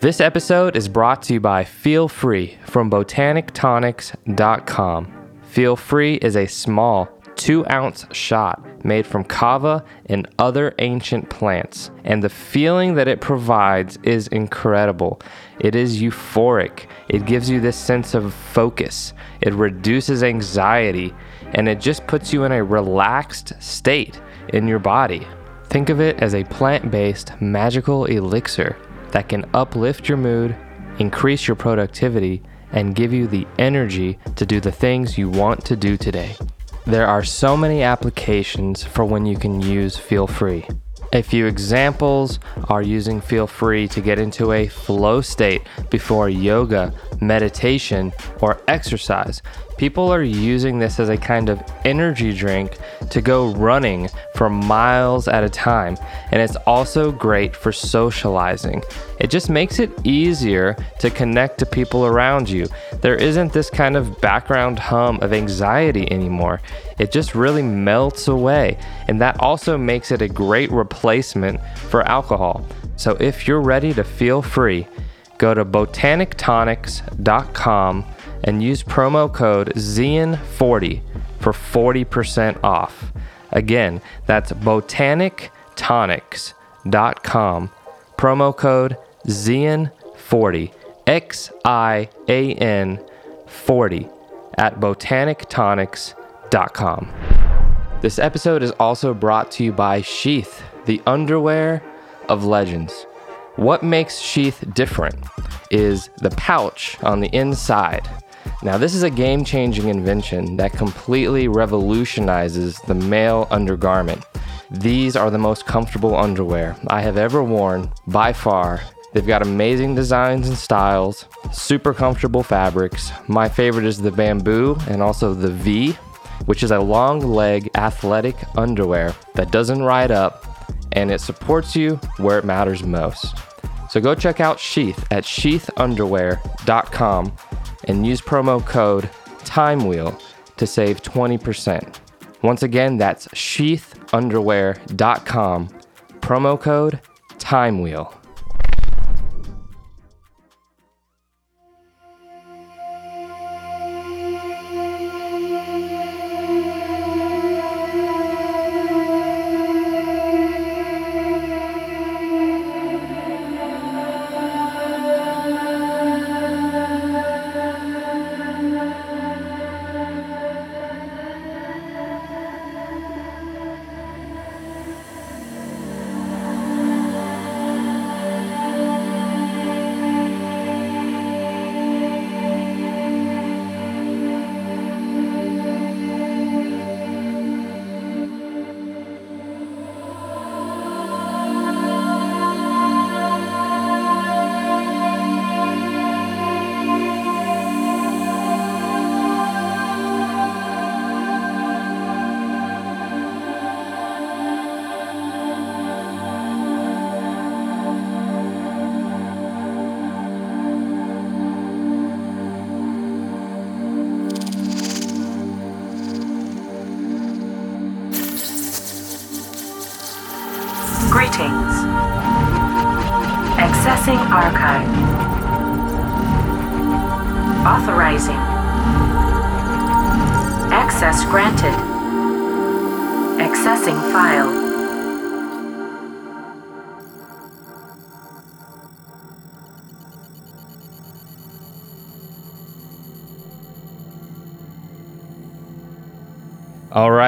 This episode is brought to you by Feel Free from botanictonics.com. Feel Free is a small, two ounce shot made from kava and other ancient plants, and the feeling that it provides is incredible. It is euphoric, it gives you this sense of focus, it reduces anxiety, and it just puts you in a relaxed state in your body. Think of it as a plant based magical elixir that can uplift your mood, increase your productivity, and give you the energy to do the things you want to do today. There are so many applications for when you can use Feel Free. A few examples are using Feel Free to get into a flow state before yoga, meditation, or exercise. People are using this as a kind of energy drink to go running for miles at a time, and it's also great for socializing. It just makes it easier to connect to people around you. There isn't this kind of background hum of anxiety anymore. It just really melts away, and that also makes it a great replacement for alcohol. So if you're ready to feel free, go to botanictonics.com and use promo code XIAN40 for 40% off. Again, that's botanictonics.com, promo code XIAN40, X I A N 40 at botanictonics.com. This episode is also brought to you by Sheath, the underwear of legends. What makes Sheath different is the pouch on the inside. Now, this is a game changing invention that completely revolutionizes the male undergarment. These are the most comfortable underwear I have ever worn by far. They've got amazing designs and styles, super comfortable fabrics. My favorite is the bamboo and also the V, which is a long leg athletic underwear that doesn't ride up and it supports you where it matters most. So go check out Sheath at sheathunderwear.com and use promo code TIMEWHEEL to save 20%. Once again, that's sheathunderwear.com, promo code TIMEWHEEL.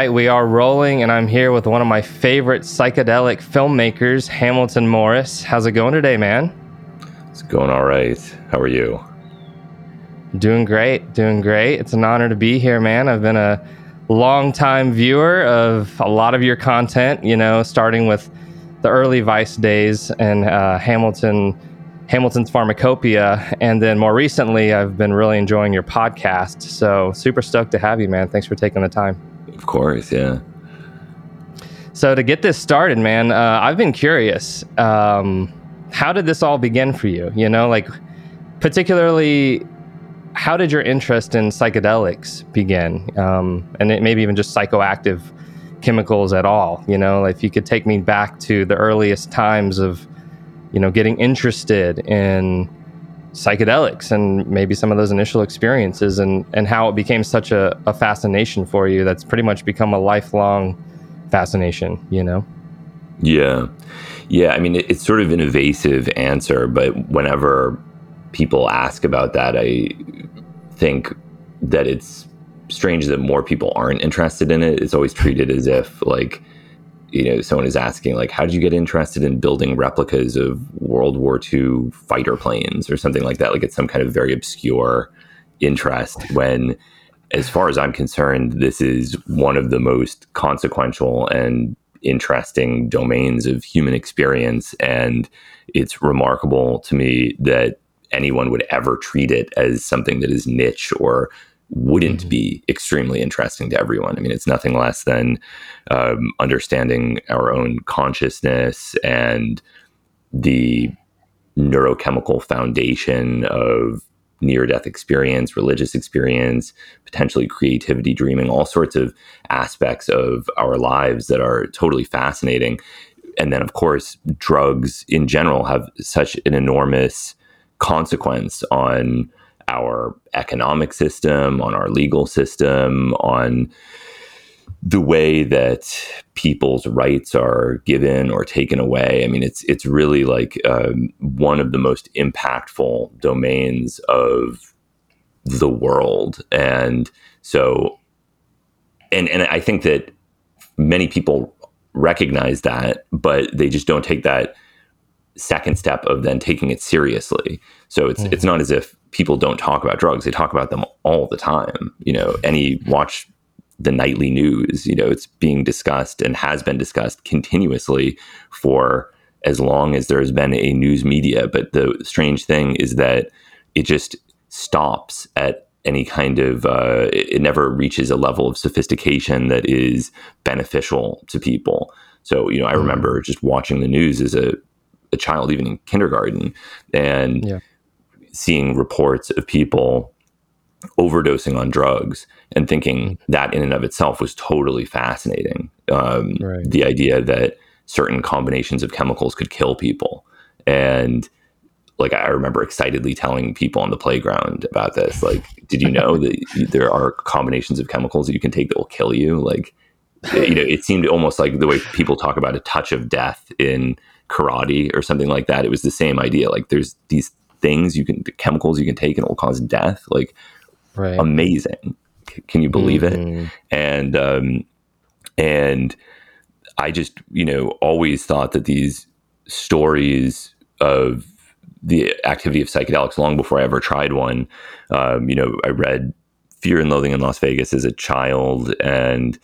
Right, we are rolling, and I'm here with one of my favorite psychedelic filmmakers, Hamilton Morris. How's it going today, man? It's going all right. How are you? Doing great, doing great. It's an honor to be here, man. I've been a longtime viewer of a lot of your content, you know, starting with the early Vice days and uh, Hamilton. Hamilton's Pharmacopeia, and then more recently, I've been really enjoying your podcast. So, super stoked to have you, man. Thanks for taking the time. Of course, yeah. So to get this started, man, uh, I've been curious. Um, how did this all begin for you? You know, like particularly, how did your interest in psychedelics begin? Um, and it, maybe even just psychoactive chemicals at all. You know, if you could take me back to the earliest times of you know, getting interested in psychedelics and maybe some of those initial experiences and, and how it became such a, a fascination for you that's pretty much become a lifelong fascination, you know? Yeah. Yeah. I mean, it, it's sort of an evasive answer, but whenever people ask about that, I think that it's strange that more people aren't interested in it. It's always treated as if, like, you know, someone is asking, like, how did you get interested in building replicas of World War II fighter planes or something like that? Like, it's some kind of very obscure interest when, as far as I'm concerned, this is one of the most consequential and interesting domains of human experience. And it's remarkable to me that anyone would ever treat it as something that is niche or wouldn't mm-hmm. be extremely interesting to everyone. I mean, it's nothing less than um, understanding our own consciousness and the neurochemical foundation of near death experience, religious experience, potentially creativity, dreaming, all sorts of aspects of our lives that are totally fascinating. And then, of course, drugs in general have such an enormous consequence on our economic system, on our legal system, on the way that people's rights are given or taken away. I mean, it's it's really like um, one of the most impactful domains of the world, and so, and and I think that many people recognize that, but they just don't take that second step of then taking it seriously. So it's mm-hmm. it's not as if people don't talk about drugs; they talk about them all the time. You know, any watch the nightly news. You know, it's being discussed and has been discussed continuously for as long as there has been a news media. But the strange thing is that it just stops at any kind of uh, it, never reaches a level of sophistication that is beneficial to people. So, you know, I mm. remember just watching the news as a, a child, even in kindergarten, and yeah. Seeing reports of people overdosing on drugs and thinking that in and of itself was totally fascinating. Um, right. The idea that certain combinations of chemicals could kill people. And like I remember excitedly telling people on the playground about this. Like, did you know that there are combinations of chemicals that you can take that will kill you? Like, you know, it seemed almost like the way people talk about a touch of death in karate or something like that. It was the same idea. Like, there's these things you can, chemicals you can take and it will cause death. Like, right. amazing. Can you believe mm-hmm. it? And um, and I just you know always thought that these stories of the activity of psychedelics long before I ever tried one. Um, you know, I read Fear and Loathing in Las Vegas as a child, and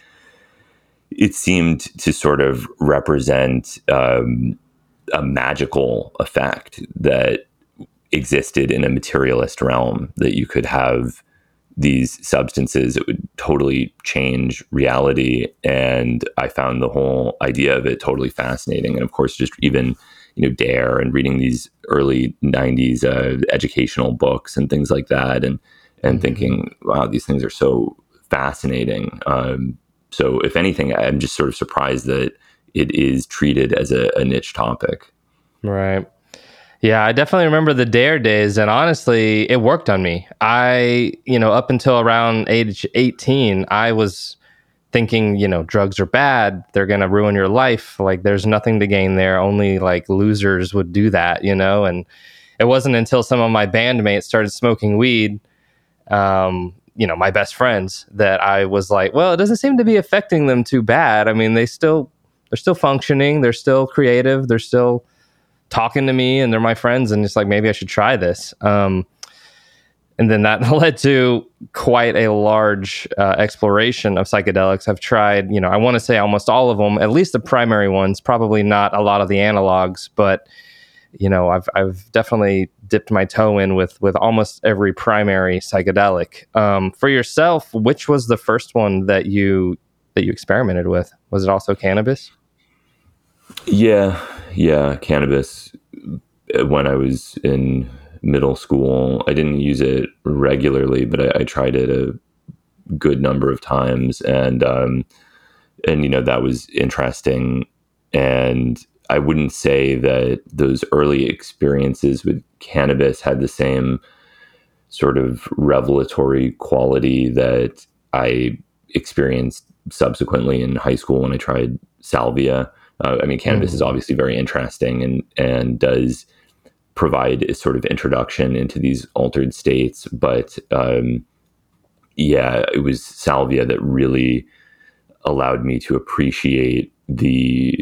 it seemed to sort of represent um, a magical effect that existed in a materialist realm that you could have these substances, it would totally change reality. And I found the whole idea of it totally fascinating. And of course, just even, you know, Dare and reading these early 90s uh, educational books and things like that. And, and mm-hmm. thinking, wow, these things are so fascinating. Um, so, if anything, I'm just sort of surprised that it is treated as a, a niche topic. Right. Yeah, I definitely remember the dare days and honestly, it worked on me. I, you know, up until around age 18, I was thinking, you know, drugs are bad, they're going to ruin your life, like there's nothing to gain there, only like losers would do that, you know, and it wasn't until some of my bandmates started smoking weed um, you know, my best friends that I was like, well, it doesn't seem to be affecting them too bad. I mean, they still they're still functioning, they're still creative, they're still talking to me and they're my friends and just like maybe I should try this. Um, and then that led to quite a large uh, exploration of psychedelics. I've tried, you know, I want to say almost all of them, at least the primary ones, probably not a lot of the analogs, but you know, I've I've definitely dipped my toe in with with almost every primary psychedelic. Um, for yourself, which was the first one that you that you experimented with? Was it also cannabis? Yeah, yeah, cannabis. Uh, when I was in middle school, I didn't use it regularly, but I, I tried it a good number of times, and um, and you know that was interesting. And I wouldn't say that those early experiences with cannabis had the same sort of revelatory quality that I experienced subsequently in high school when I tried salvia. Uh, I mean, cannabis mm. is obviously very interesting and and does provide a sort of introduction into these altered states, but um, yeah, it was salvia that really allowed me to appreciate the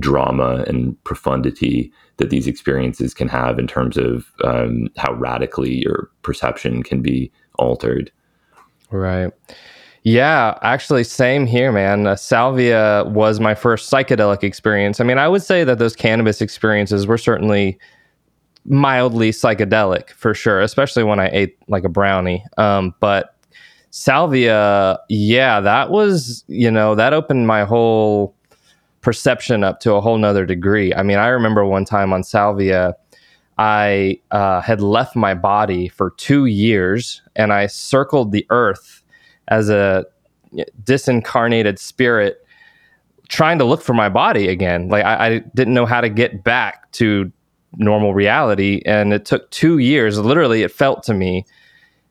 drama and profundity that these experiences can have in terms of um, how radically your perception can be altered. Right. Yeah, actually, same here, man. Uh, salvia was my first psychedelic experience. I mean, I would say that those cannabis experiences were certainly mildly psychedelic for sure, especially when I ate like a brownie. Um, but salvia, yeah, that was, you know, that opened my whole perception up to a whole nother degree. I mean, I remember one time on salvia, I uh, had left my body for two years and I circled the earth as a disincarnated spirit trying to look for my body again. Like I, I, didn't know how to get back to normal reality. And it took two years. Literally, it felt to me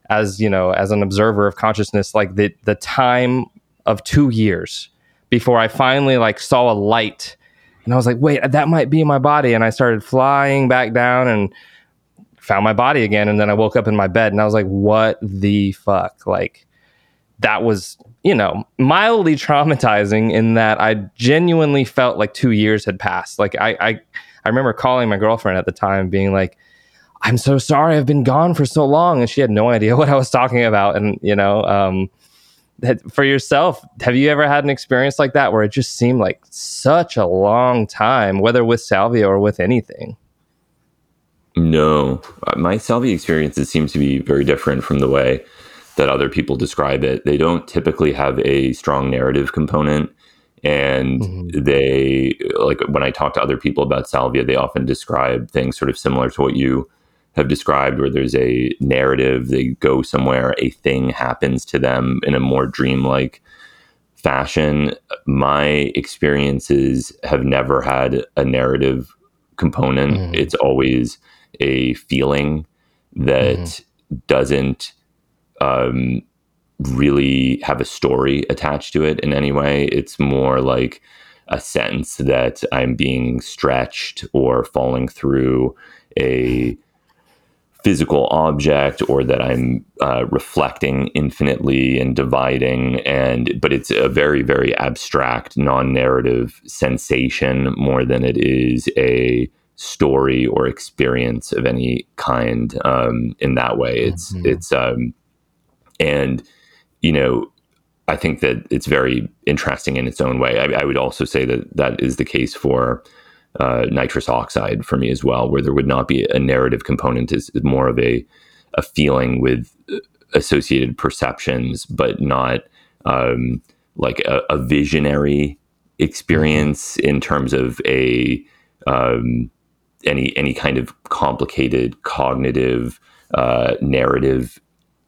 as, you know, as an observer of consciousness, like the the time of two years before I finally like saw a light. And I was like, wait, that might be my body. And I started flying back down and found my body again. And then I woke up in my bed and I was like, what the fuck? Like that was, you know, mildly traumatizing in that I genuinely felt like two years had passed. Like I, I, I remember calling my girlfriend at the time, being like, "I'm so sorry, I've been gone for so long," and she had no idea what I was talking about. And you know, um, for yourself, have you ever had an experience like that where it just seemed like such a long time, whether with salvia or with anything? No, uh, my salvia experiences seem to be very different from the way that other people describe it. They don't typically have a strong narrative component. And mm-hmm. they, like when I talk to other people about salvia, they often describe things sort of similar to what you have described, where there's a narrative, they go somewhere, a thing happens to them in a more dreamlike fashion. My experiences have never had a narrative component, mm-hmm. it's always a feeling that mm-hmm. doesn't um, really have a story attached to it in any way. It's more like a sense that I'm being stretched or falling through a physical object or that I'm uh, reflecting infinitely and dividing and but it's a very very abstract non-narrative sensation more than it is a story or experience of any kind um, in that way it's mm-hmm. it's um, and you know, I think that it's very interesting in its own way. I, I would also say that that is the case for uh, nitrous oxide for me as well, where there would not be a narrative component, is more of a a feeling with uh, associated perceptions, but not um, like a, a, visionary experience in terms of a um, any any kind of complicated cognitive uh, narrative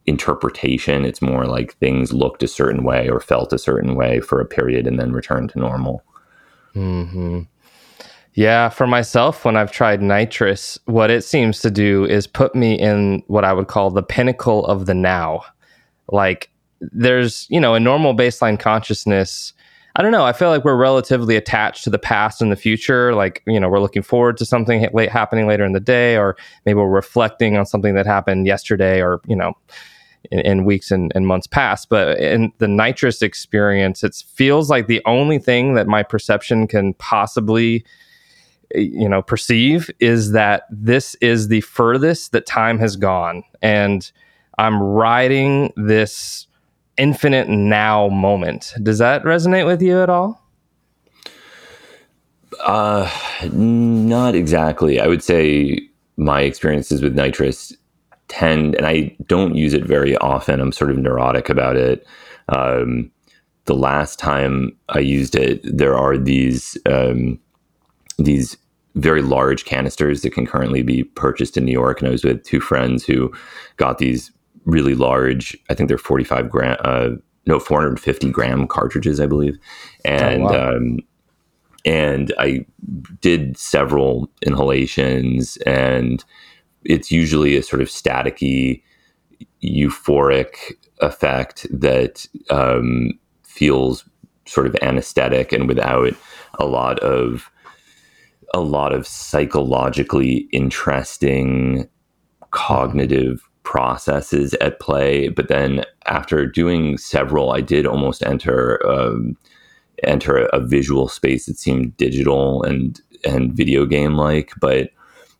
interpretation. It's more like things looked a certain way or felt a certain way for a period and then returned to normal. Hmm. Yeah, for myself, when I've tried nitrous, what it seems to do is put me in what I would call the pinnacle of the now. Like, there's, you know, a normal baseline consciousness. I don't know. I feel like we're relatively attached to the past and the future. Like, you know, we're looking forward to something late happening later in the day, or maybe we're reflecting on something that happened yesterday, or, you know, in, in weeks and, and, months past. But in the nitrous experience, it feels like the only thing that my perception can possibly you know perceive is that this is the furthest that time has gone. And i'm riding this infinite now moment. Does that resonate with you at all? Uh not exactly. I would say my experiences with nitrous tend, and I don't use it very often. I'm sort of neurotic about it. Um, the last time I used it, there are these um, these very large canisters that can currently be purchased in New York, and I was with two friends who got these really large. I think they're 45 gram, uh, no, 450 gram cartridges, I believe, and. Oh, wow. um, and I did several inhalations, and it's usually a sort of staticky, euphoric effect that um, feels sort of anesthetic and without a lot of a lot of psychologically interesting cognitive processes at play. But then after doing several, I did almost enter um, enter a, a visual space that seemed digital and and video game like. But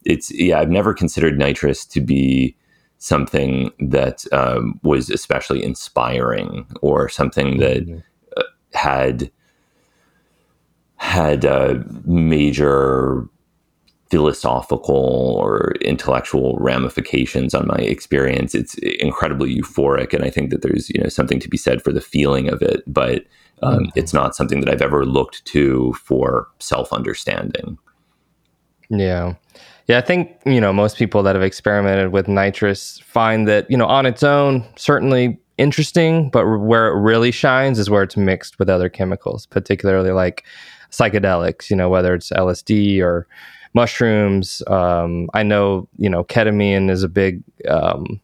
it's yeah, I've never considered nitrous to be something that um, was especially inspiring or something that mm-hmm. uh, had had uh, major philosophical or intellectual ramifications on my experience. It's incredibly euphoric, and I think that there's you know something to be said for the feeling of it, but um, mm-hmm. it's not something that I've ever looked to for self understanding. Yeah. Yeah, I think, you know, most people that have experimented with nitrous find that, you know, on its own, certainly interesting, but where it really shines is where it's mixed with other chemicals, particularly like psychedelics, you know, whether it's LSD or mushrooms. Um, I know, you know, ketamine is a big, um,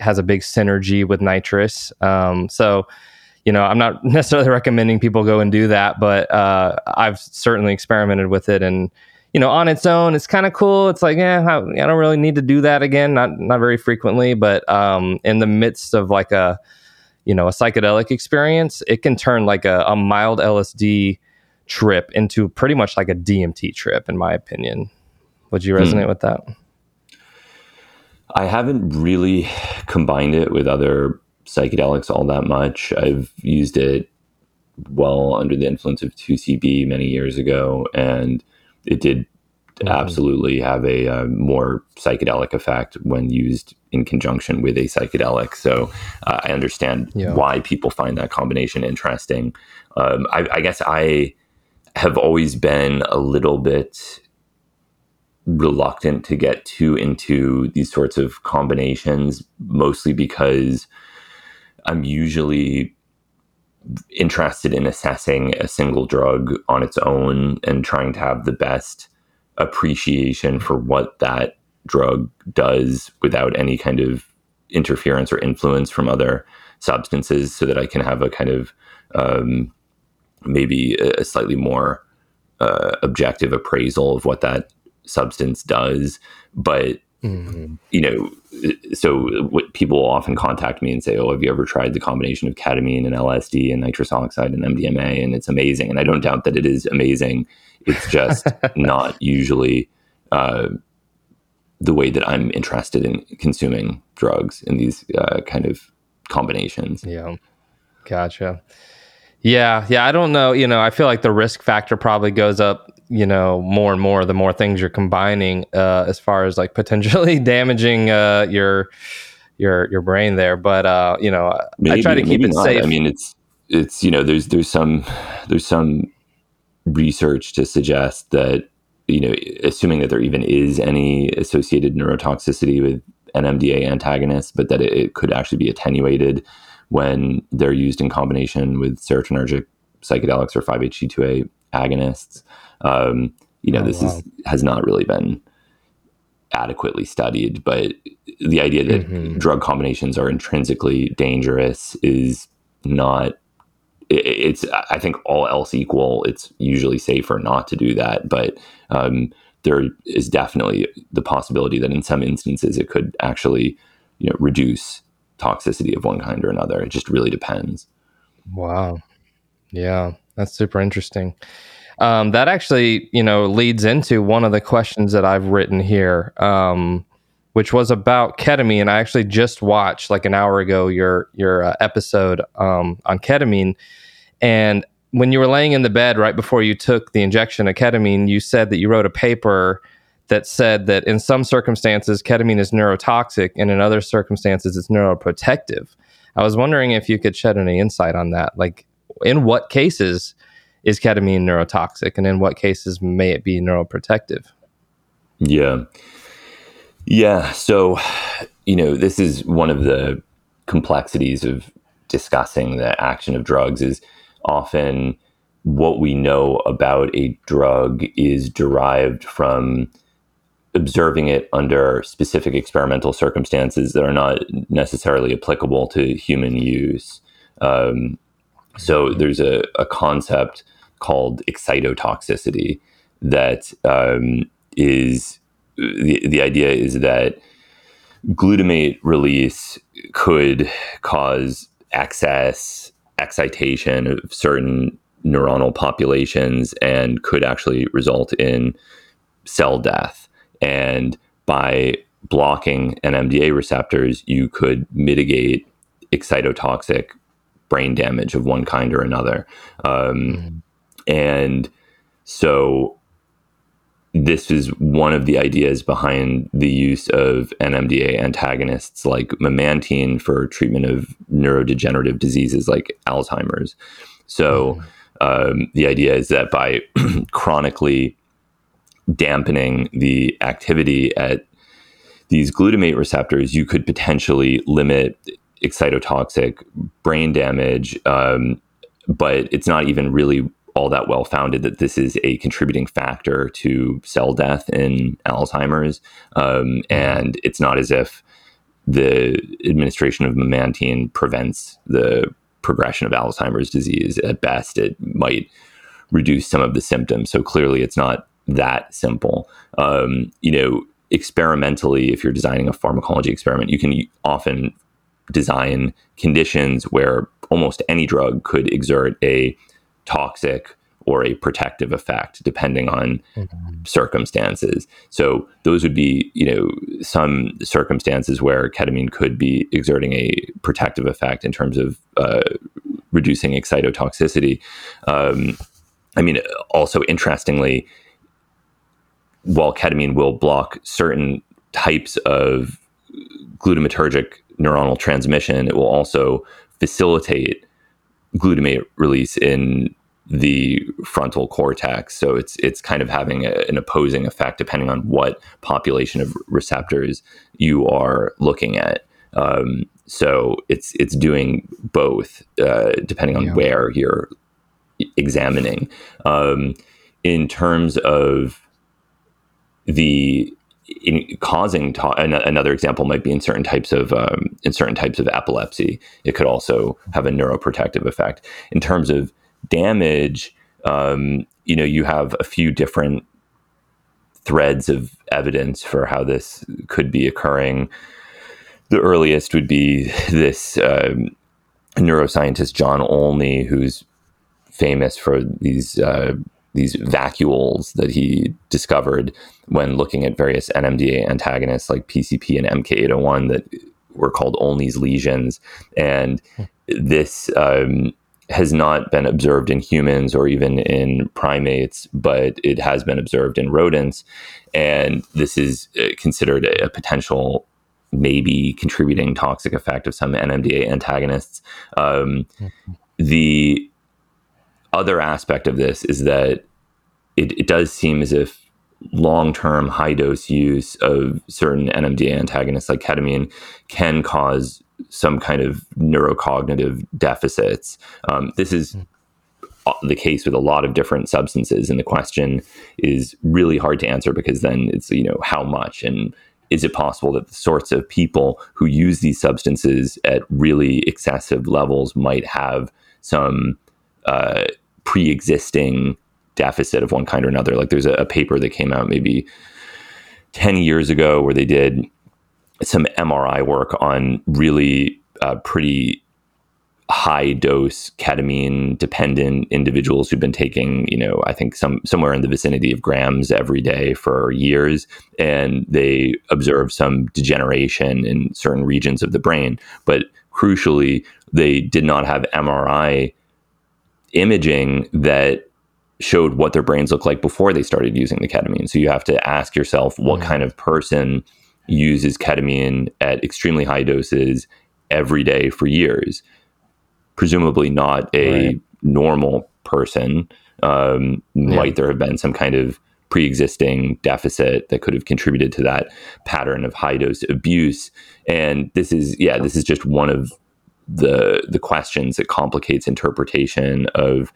has a big synergy with nitrous. Um, so, you know, I'm not necessarily recommending people go and do that, but uh, I've certainly experimented with it, and you know, on its own, it's kind of cool. It's like, yeah, I, I, don't really need to do that again, not not very frequently, but um, in the midst of like a, you know, a psychedelic experience, it can turn like a, a mild LSD trip into pretty much like a DMT trip, in my opinion. Would you resonate hmm. with that? I haven't really combined it with other psychedelics all that much. I've used it well under the influence of 2CB many years ago, and it did mm-hmm. absolutely have a, uh, more psychedelic effect when used in conjunction with a psychedelic. So uh, I understand yeah. why people find that combination interesting. Um, I, I guess I have always been a little bit reluctant to get too into these sorts of combinations, mostly because I'm usually interested in assessing a single drug on its own and trying to have the best appreciation for what that drug does without any kind of interference or influence from other substances so that I can have a kind of um, maybe a slightly more uh, objective appraisal of what that substance does. But Mm-hmm. You know, so what people often contact me and say, "Oh, have you ever tried the combination of ketamine and LSD and nitrous oxide and MDMA?" And it's amazing. And I don't doubt that it is amazing. It's just not usually uh, the way that I'm interested in consuming drugs in these uh, kind of combinations. Yeah, gotcha. Yeah, yeah. I don't know. You know, I feel like the risk factor probably goes up you know more and more the more things you're combining uh, as far as like potentially damaging uh, your your your brain there but uh, you know maybe, i try to keep it not. safe i mean it's it's you know there's there's some there's some research to suggest that you know assuming that there even is any associated neurotoxicity with NMDA antagonists but that it, it could actually be attenuated when they're used in combination with serotonergic psychedelics or 5-HT2A agonists um, you know, oh, this wow. is has not really been adequately studied, but the idea that mm-hmm. drug combinations are intrinsically dangerous is not. It's I think all else equal, it's usually safer not to do that, but um, there is definitely the possibility that in some instances it could actually, you know, reduce toxicity of one kind or another. It just really depends. Wow. Yeah, that's super interesting. Um, that actually, you know, leads into one of the questions that I've written here, um, which was about ketamine. I actually just watched like an hour ago your your uh, episode um, on ketamine, and when you were laying in the bed right before you took the injection of ketamine, you said that you wrote a paper that said that in some circumstances ketamine is neurotoxic, and in other circumstances it's neuroprotective. I was wondering if you could shed any insight on that, like in what cases is ketamine neurotoxic and in what cases may it be neuroprotective? Yeah. Yeah. So, you know, this is one of the complexities of discussing the action of drugs is often what we know about a drug is derived from observing it under specific experimental circumstances that are not necessarily applicable to human use. Um, so there's a, a, concept called excitotoxicity that um, is the, the idea is that glutamate release could cause excess excitation of certain neuronal populations and could actually result in cell death. And by blocking NMDA receptors, you could mitigate excitotoxic brain damage of one kind or another. Um, mm. And so this is one of the ideas behind the use of NMDA antagonists like memantine for treatment of neurodegenerative diseases like Alzheimer's. So mm. um, the idea is that by chronically dampening the activity at these glutamate receptors, you could potentially limit excitotoxic brain damage. Um, but it's not even really all that well founded that this is a contributing factor to cell death in Alzheimer's. Um, and it's not as if the administration of memantine prevents the progression of Alzheimer's disease. At best, it might reduce some of the symptoms. So clearly, it's not that simple. Um, you know, experimentally, if you're designing a pharmacology experiment, you can often design conditions where almost any drug could exert a toxic or a protective effect depending on mm-hmm. circumstances so those would be you know some circumstances where ketamine could be exerting a protective effect in terms of uh, reducing excitotoxicity um, i mean also interestingly while ketamine will block certain types of glutamatergic neuronal transmission, it will also facilitate glutamate release in the frontal cortex. So it's it's kind of having a, an opposing effect depending on what population of receptors you are looking at. Um, so it's it's doing both uh, depending on yeah. where you're examining. Um, in terms of the in causing another example might be in certain types of um, in certain types of epilepsy. It could also have a neuroprotective effect. In terms of damage um, you know you have a few different threads of evidence for how this could be occurring. The earliest would be this um, neuroscientist john olney who's famous for these uh, these vacuoles that he discovered when looking at various NMDA antagonists like PCP and MK801 that were called Olney's lesions. And this um, has not been observed in humans or even in primates, but it has been observed in rodents. And this is uh, considered a, potential maybe contributing toxic effect of some NMDA antagonists. Um. The other aspect of this is that it, it does seem as if long-term high dose use of certain NMDA antagonists like ketamine can cause some kind of neurocognitive deficits. Um, this is the case with a lot of different substances, and the question is really hard to answer because then it's you know how much and is it possible that the sorts of people who use these substances at really excessive levels might have some uh, pre-existing deficit of one kind or another. Like there's a, a paper that came out maybe 10 years ago where they did some MRI work on really uh, pretty high dose ketamine dependent individuals who've been taking you know i think some somewhere in the vicinity of grams every day for years and they observed some degeneration in certain regions of the brain but crucially they did not have mri imaging that showed what their brains looked like before they started using the ketamine. So you have to ask yourself what mm. kind of person uses ketamine at extremely high doses every day for years. Presumably not a right. normal person. Um, yeah. Might there have been some kind of pre-existing deficit that could have contributed to that pattern of high dose abuse? And this is, yeah, this is just one of the the questions that complicates interpretation of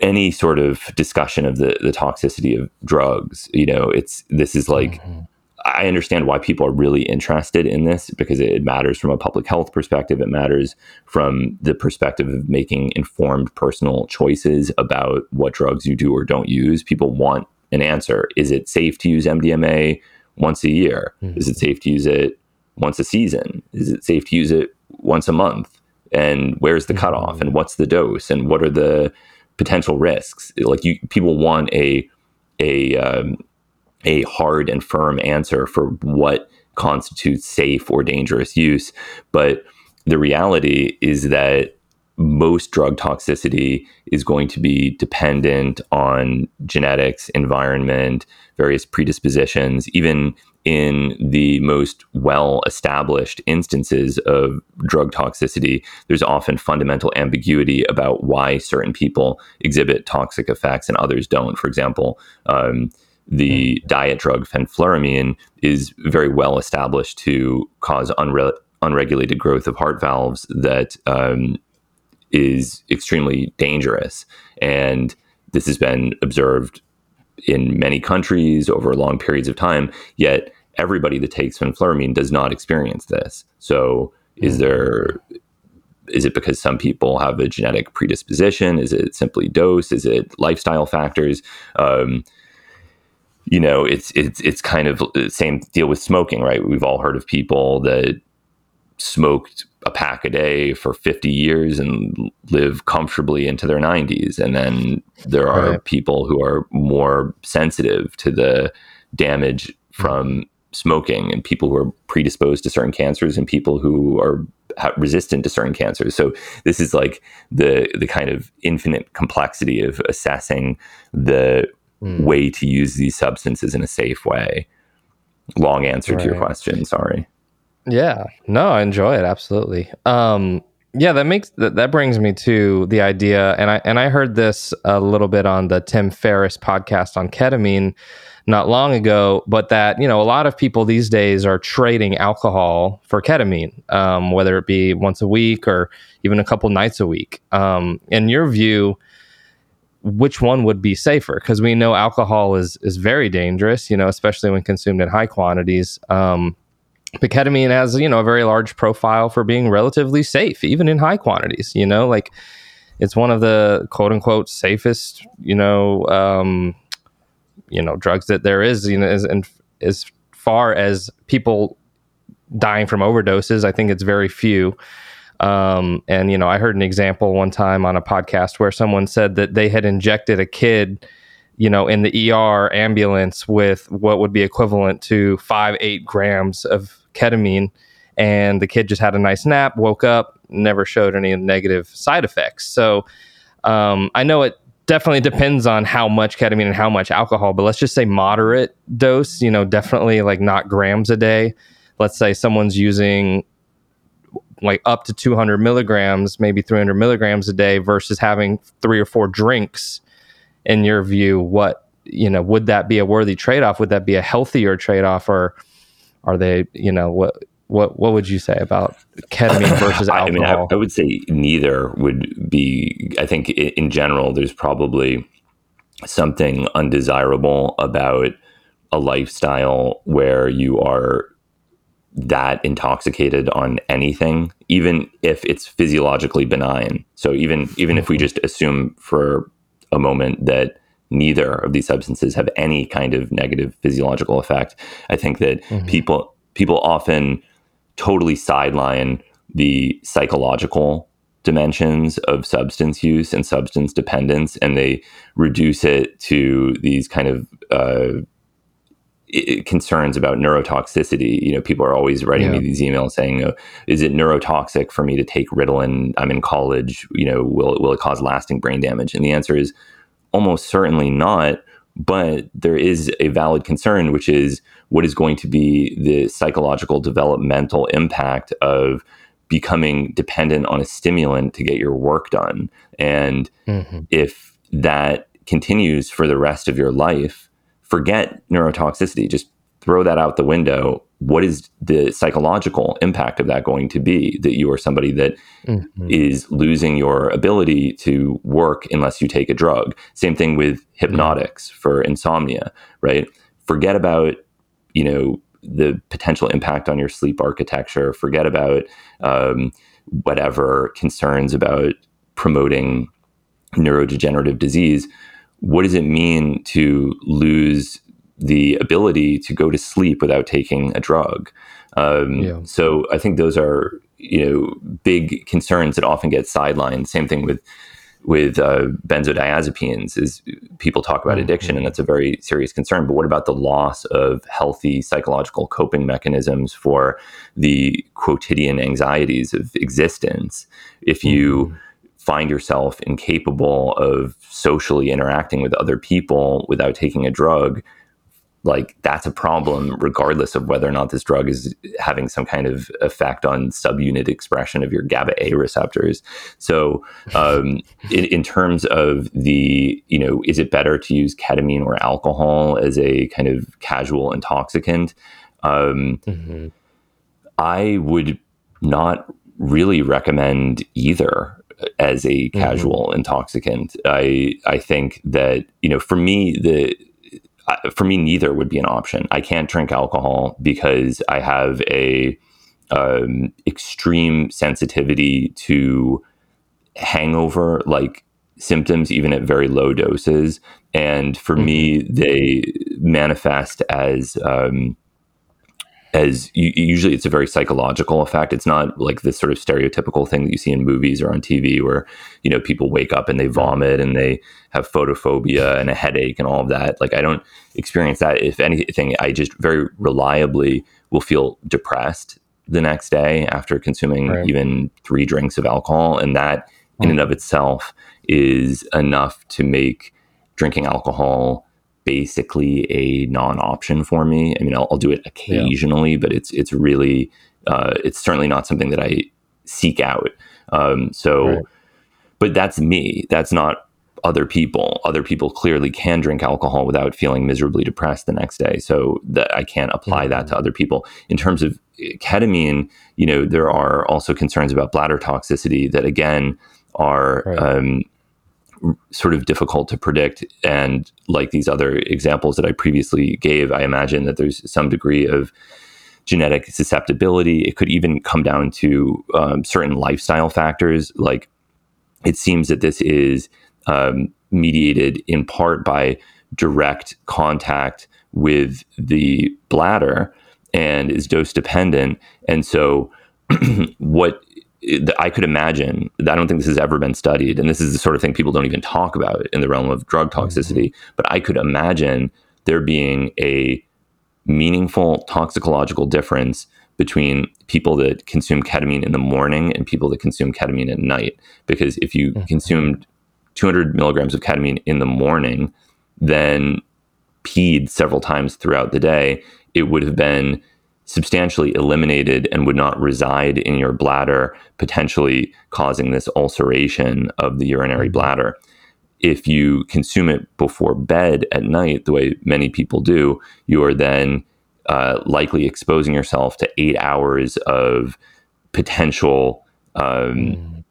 any sort of discussion of the the toxicity of drugs. You know, it's this is like. Mm-hmm. I understand why people are really interested in this because it matters from a public health perspective. It matters from the perspective of making informed personal choices about what drugs you do or don't use. People want an answer. Is it safe to use MDMA once a year? Mm-hmm. Is it safe to use it once a season? Is it safe to use it once a month? And where's the cutoff? And what's the dose? And what are the potential risks? Like you, people want a a um, a hard and firm answer for what constitutes safe or dangerous use. But the reality is that most drug toxicity is going to be dependent on genetics, environment, various predispositions, even in the most well established instances of drug toxicity, there's often fundamental ambiguity about why certain people exhibit toxic effects and others don't. For example, um, the mm. diet drug fenfluramine is very well established to cause unre- unregulated growth of heart valves that um, is extremely dangerous. And this has been observed in many countries over long periods of time, yet everybody that takes fenfluramine does not experience this. So is mm. there is it because some people have a genetic predisposition? Is it simply dose? Is it lifestyle factors? Um, you know, it's it's it's kind of the same deal with smoking, right? We've all heard of people that smoked a pack a day for 50 years and live comfortably into their 90s. And then there are right. people who are more sensitive to the damage from smoking and people who are predisposed to certain cancers and people who are resistant to certain cancers. So this is like the the kind of infinite complexity of assessing the mm. way to use these substances in a safe way. Long answer right. to your question, sorry. Yeah. No, I enjoy it absolutely. Um yeah, that makes that, that brings me to the idea and I and I heard this a little bit on the Tim Ferriss podcast on ketamine not long ago, but that you know a lot of people these days are trading alcohol for ketamine, um, whether it be once a week or even a couple nights a week. Um, in your view, which one would be safer? Because we know alcohol is is very dangerous, you know, especially when consumed in high quantities. Um, but ketamine has you know a very large profile for being relatively safe, even in high quantities. You know, like it's one of the quote unquote safest, you know, um, you know drugs that there is you know as and as far as people dying from overdoses i think it's very few um, and you know i heard an example one time on a podcast where someone said that they had injected a kid you know in the er ambulance with what would be equivalent to five eight grams of ketamine and the kid just had a nice nap woke up never showed any negative side effects so um, i know it definitely depends on how much ketamine and how much alcohol, but let's just say moderate dose, you know, definitely like not grams a day. Let's say someone's using like up to 200 milligrams, maybe 300 milligrams a day versus having three or four drinks. In your view, what, you know, would that be a worthy trade off? Would that be a healthier trade off or are they, you know, what, what what would you say about ketamine versus alcohol? I mean, I, I, would say neither would be. I think in general, there's probably something undesirable about a lifestyle where you are that intoxicated on anything, even if it's physiologically benign. So even even if we mm-hmm. just assume for a moment that neither of these substances have any kind of negative physiological effect, I think that mm-hmm. people people often totally sideline the psychological dimensions of substance use and substance dependence, and they reduce it to these kind of uh, concerns about neurotoxicity. You know, people are always writing yeah. me these emails saying, oh, "Is it neurotoxic for me to take Ritalin? I'm in college. You know, will will it cause lasting brain damage?" And the answer is almost certainly not. But there is a valid concern, which is what is going to be the psychological developmental impact of becoming dependent on a stimulant to get your work done. And mm-hmm. if that continues for the rest of your life, forget neurotoxicity. Just throw that out the window. What is the psychological impact of that going to be? That you are somebody that is losing your ability to work unless you take a drug. Same thing with hypnotics for insomnia, right? Forget about, you know, the potential impact on your sleep architecture. Forget about um, whatever concerns about promoting neurodegenerative disease. What does it mean to lose the ability to go to sleep without taking a drug? Um, Yeah. So I think those are you know big concerns that often get sidelined. Same thing with with uh, benzodiazepines is people talk about addiction and that's a very serious concern but what about the loss of healthy psychological coping mechanisms for the quotidian anxieties of existence if you find yourself incapable of socially interacting with other people without taking a drug like that's a problem regardless of whether or not this drug is having some kind of effect on subunit expression of your GABA A receptors. So, um, in, in terms of the, you know, is it better to use ketamine or alcohol as a kind of casual intoxicant? Um, I would not really recommend either as a casual intoxicant. I I think that you know for me the I- for me neither would be an option. I can't drink alcohol because I have a um, extreme sensitivity to hangover like symptoms even at very low doses and for me they manifest as um, as usually it's a very psychological effect. It's not like this sort of stereotypical thing that you see in movies or on tv where you know people wake up and they vomit and they have photophobia and a headache and all of that. Like i don't experience that. If anything i just very reliably will feel depressed the next day after consuming Right. even three drinks of alcohol. And that in hmm. and of itself is enough to make drinking alcohol basically a non-option for me. I mean, I'll, I'll do it occasionally, but it's it's really uh, it's certainly not something that I seek out. Um, so, Right. but that's me. That's not other people. Other people clearly can drink alcohol without feeling miserably depressed the next day. So that I can't apply that to other people. In terms of ketamine, you know, there are also concerns about bladder toxicity that again are Right. um, sort of difficult to predict. And like these other examples that I previously gave, I imagine that there's some degree of genetic susceptibility. It could even come down to um, certain lifestyle factors. Like it seems that this is um, mediated in part by direct contact with the bladder and is dose dependent. And so, what I could imagine, I don't think this has ever been studied, and this is the sort of thing people don't even talk about in the realm of drug mm-hmm. toxicity, but I could imagine there being a meaningful toxicological difference between people that consume ketamine in the morning and people that consume ketamine at night. Because if you mm-hmm. consumed 200 milligrams of ketamine in the morning, then peed several times throughout the day, it would have been substantially eliminated and would not reside in your bladder, potentially causing this ulceration of the urinary bladder. If you consume it before bed at night, the way many people do, you are then uh, likely exposing yourself to eight hours of potential um,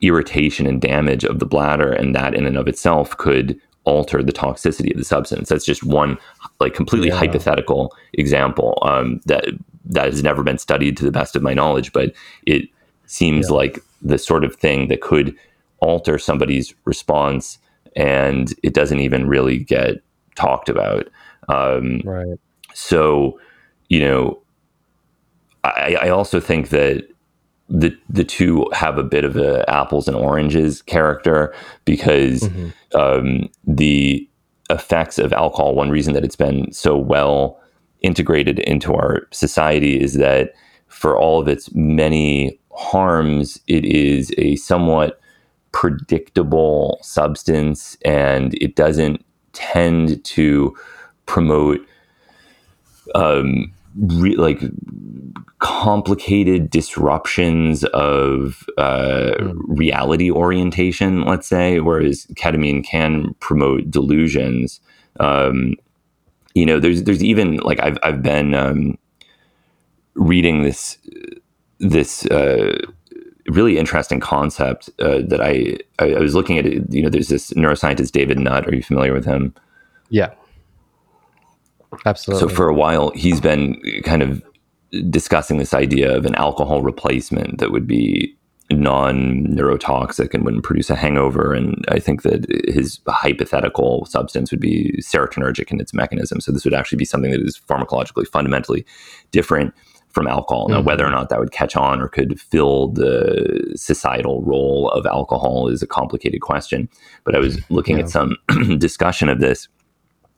irritation and damage of the bladder, and that in and of itself could alter the toxicity of the substance. That's just one like completely Yeah. hypothetical example um, that that has never been studied to the best of my knowledge, but it seems Yeah. like the sort of thing that could alter somebody's response, and it doesn't even really get talked about. Um, Right. so, you know, I, I also think that the the two have a bit of a apples and oranges character because um, the effects of alcohol. One reason that it's been so well integrated into our society is that for all of its many harms, it is a somewhat predictable substance, and it doesn't tend to promote um, re- like complicated disruptions of uh, reality orientation, let's say, whereas ketamine can promote delusions. Um, you know, there's there's even like I've I've been um, reading this this uh, really interesting concept uh, that I, I I was looking at. It, you know, there's this neuroscientist David Nutt. Are you familiar with him? Yeah. Absolutely. So for a while, he's been kind of discussing this idea of an alcohol replacement that would be non-neurotoxic and wouldn't produce a hangover. And I think that his hypothetical substance would be serotonergic in its mechanism. So this would actually be something that is pharmacologically fundamentally different from alcohol. Now, Mm-hmm. whether or not that would catch on or could fill the societal role of alcohol is a complicated question. But I was looking Yeah. at some discussion of this,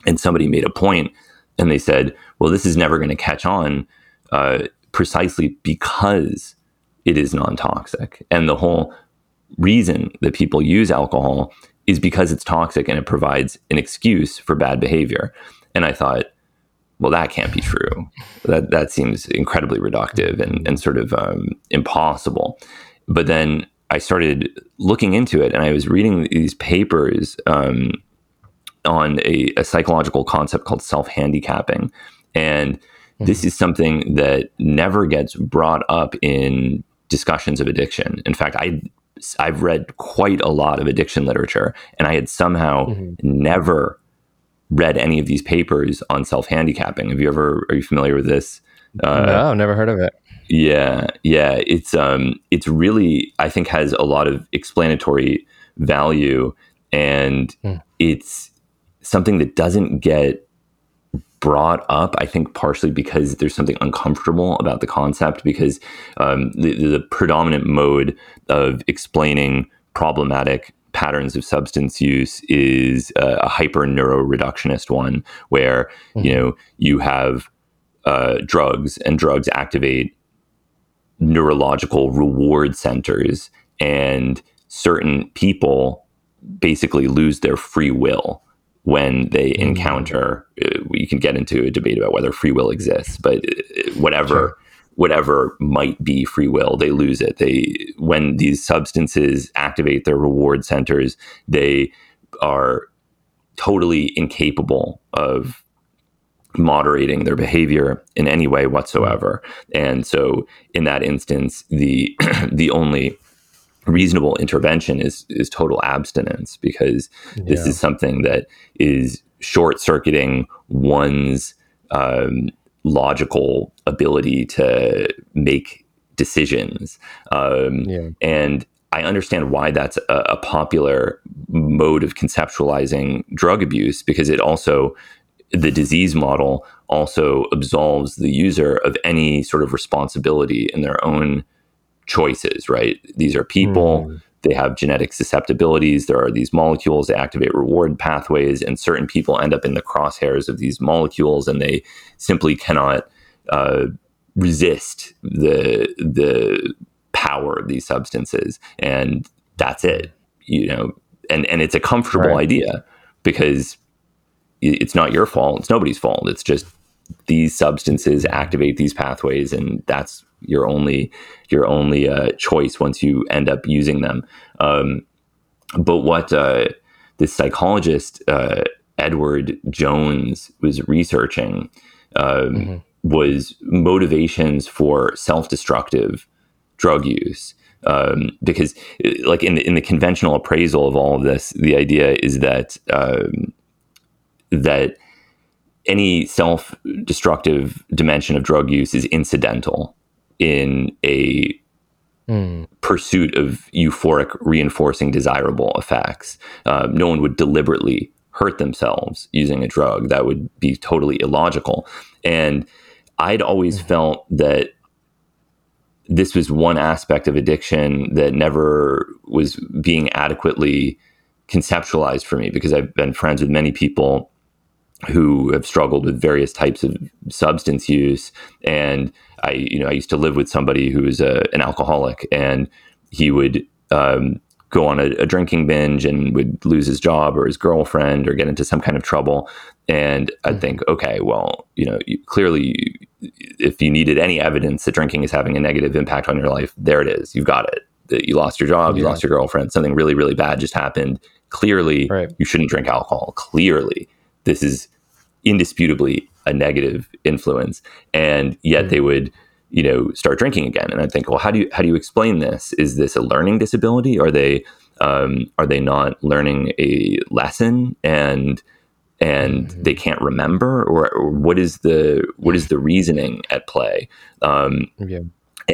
and somebody made a point, and they said, "Well, this is never going to catch on, uh, precisely because it is non-toxic, and the whole reason that people use alcohol is because it's toxic and it provides an excuse for bad behavior." And I thought, well, that can't be true. That that seems incredibly reductive and, and sort of um, impossible. But then I started looking into it, and I was reading these papers um, on a, a psychological concept called self handicapping, and this is something that never gets brought up in discussions of addiction. In fact, I I've read quite a lot of addiction literature, and I had somehow never read any of these papers on self handicapping. Have you ever? Are you familiar with this? Uh, no, never heard of it. yeah, yeah. It's um, it's really I think has a lot of explanatory value, and Hmm. it's something that doesn't get brought up. I think partially because there's something uncomfortable about the concept because um, the, the predominant mode of explaining problematic patterns of substance use is uh, a hyper neuroreductionist one where you know you have uh, drugs and drugs activate neurological reward centers and certain people basically lose their free will when they encounter uh, you can get into a debate about whether free will exists but uh, whatever Sure. whatever might be free will they lose it. They when these substances activate their reward centers they are totally incapable of moderating their behavior in any way whatsoever. And so in that instance the the only reasonable intervention is is total abstinence because this Yeah. is something that is short circuiting one's um, logical ability to make decisions um, Yeah. and I understand why that's a, a popular mode of conceptualizing drug abuse because it also, the disease model also absolves the user of any sort of responsibility in their own choices, right? These are people, they have genetic susceptibilities. There are these molecules, they activate reward pathways, and certain people end up in the crosshairs of these molecules and they simply cannot uh, resist the, the, power of these substances and that's it you know and and it's a comfortable Right. idea because it's not your fault it's nobody's fault it's just these substances activate these pathways and that's your only your only uh, choice once you end up using them. Um, but what uh, this psychologist uh, edward jones was researching um, was motivations for self-destructive drug use. Um, because uh, like in the, in the conventional appraisal of all of this the idea is that um, that any self-destructive dimension of drug use is incidental in a Mm. pursuit of euphoric reinforcing desirable effects. Um, no one would deliberately hurt themselves using a drug. That would be totally illogical. And i'd always felt that this was one aspect of addiction that never was being adequately conceptualized for me because I've been friends with many people who have struggled with various types of substance use and I you know I used to live with somebody who was a, an alcoholic and he would um, go on a, a drinking binge and would lose his job or his girlfriend or get into some kind of trouble and I'd think okay well you know you, clearly if you needed any evidence that drinking is having a negative impact on your life, there it is. You've got it. That you lost your job, you Yeah. lost your girlfriend, something really, really bad just happened. Clearly, Right. you shouldn't drink alcohol. Clearly, this is indisputably a negative influence, and yet Mm. they would you know start drinking again. And I think, well, how do you how do you explain this? Is this a learning disability? Are they um, are they not learning a lesson and and Mhm. they can't remember or, or what is the what is the reasoning at play um, Yeah.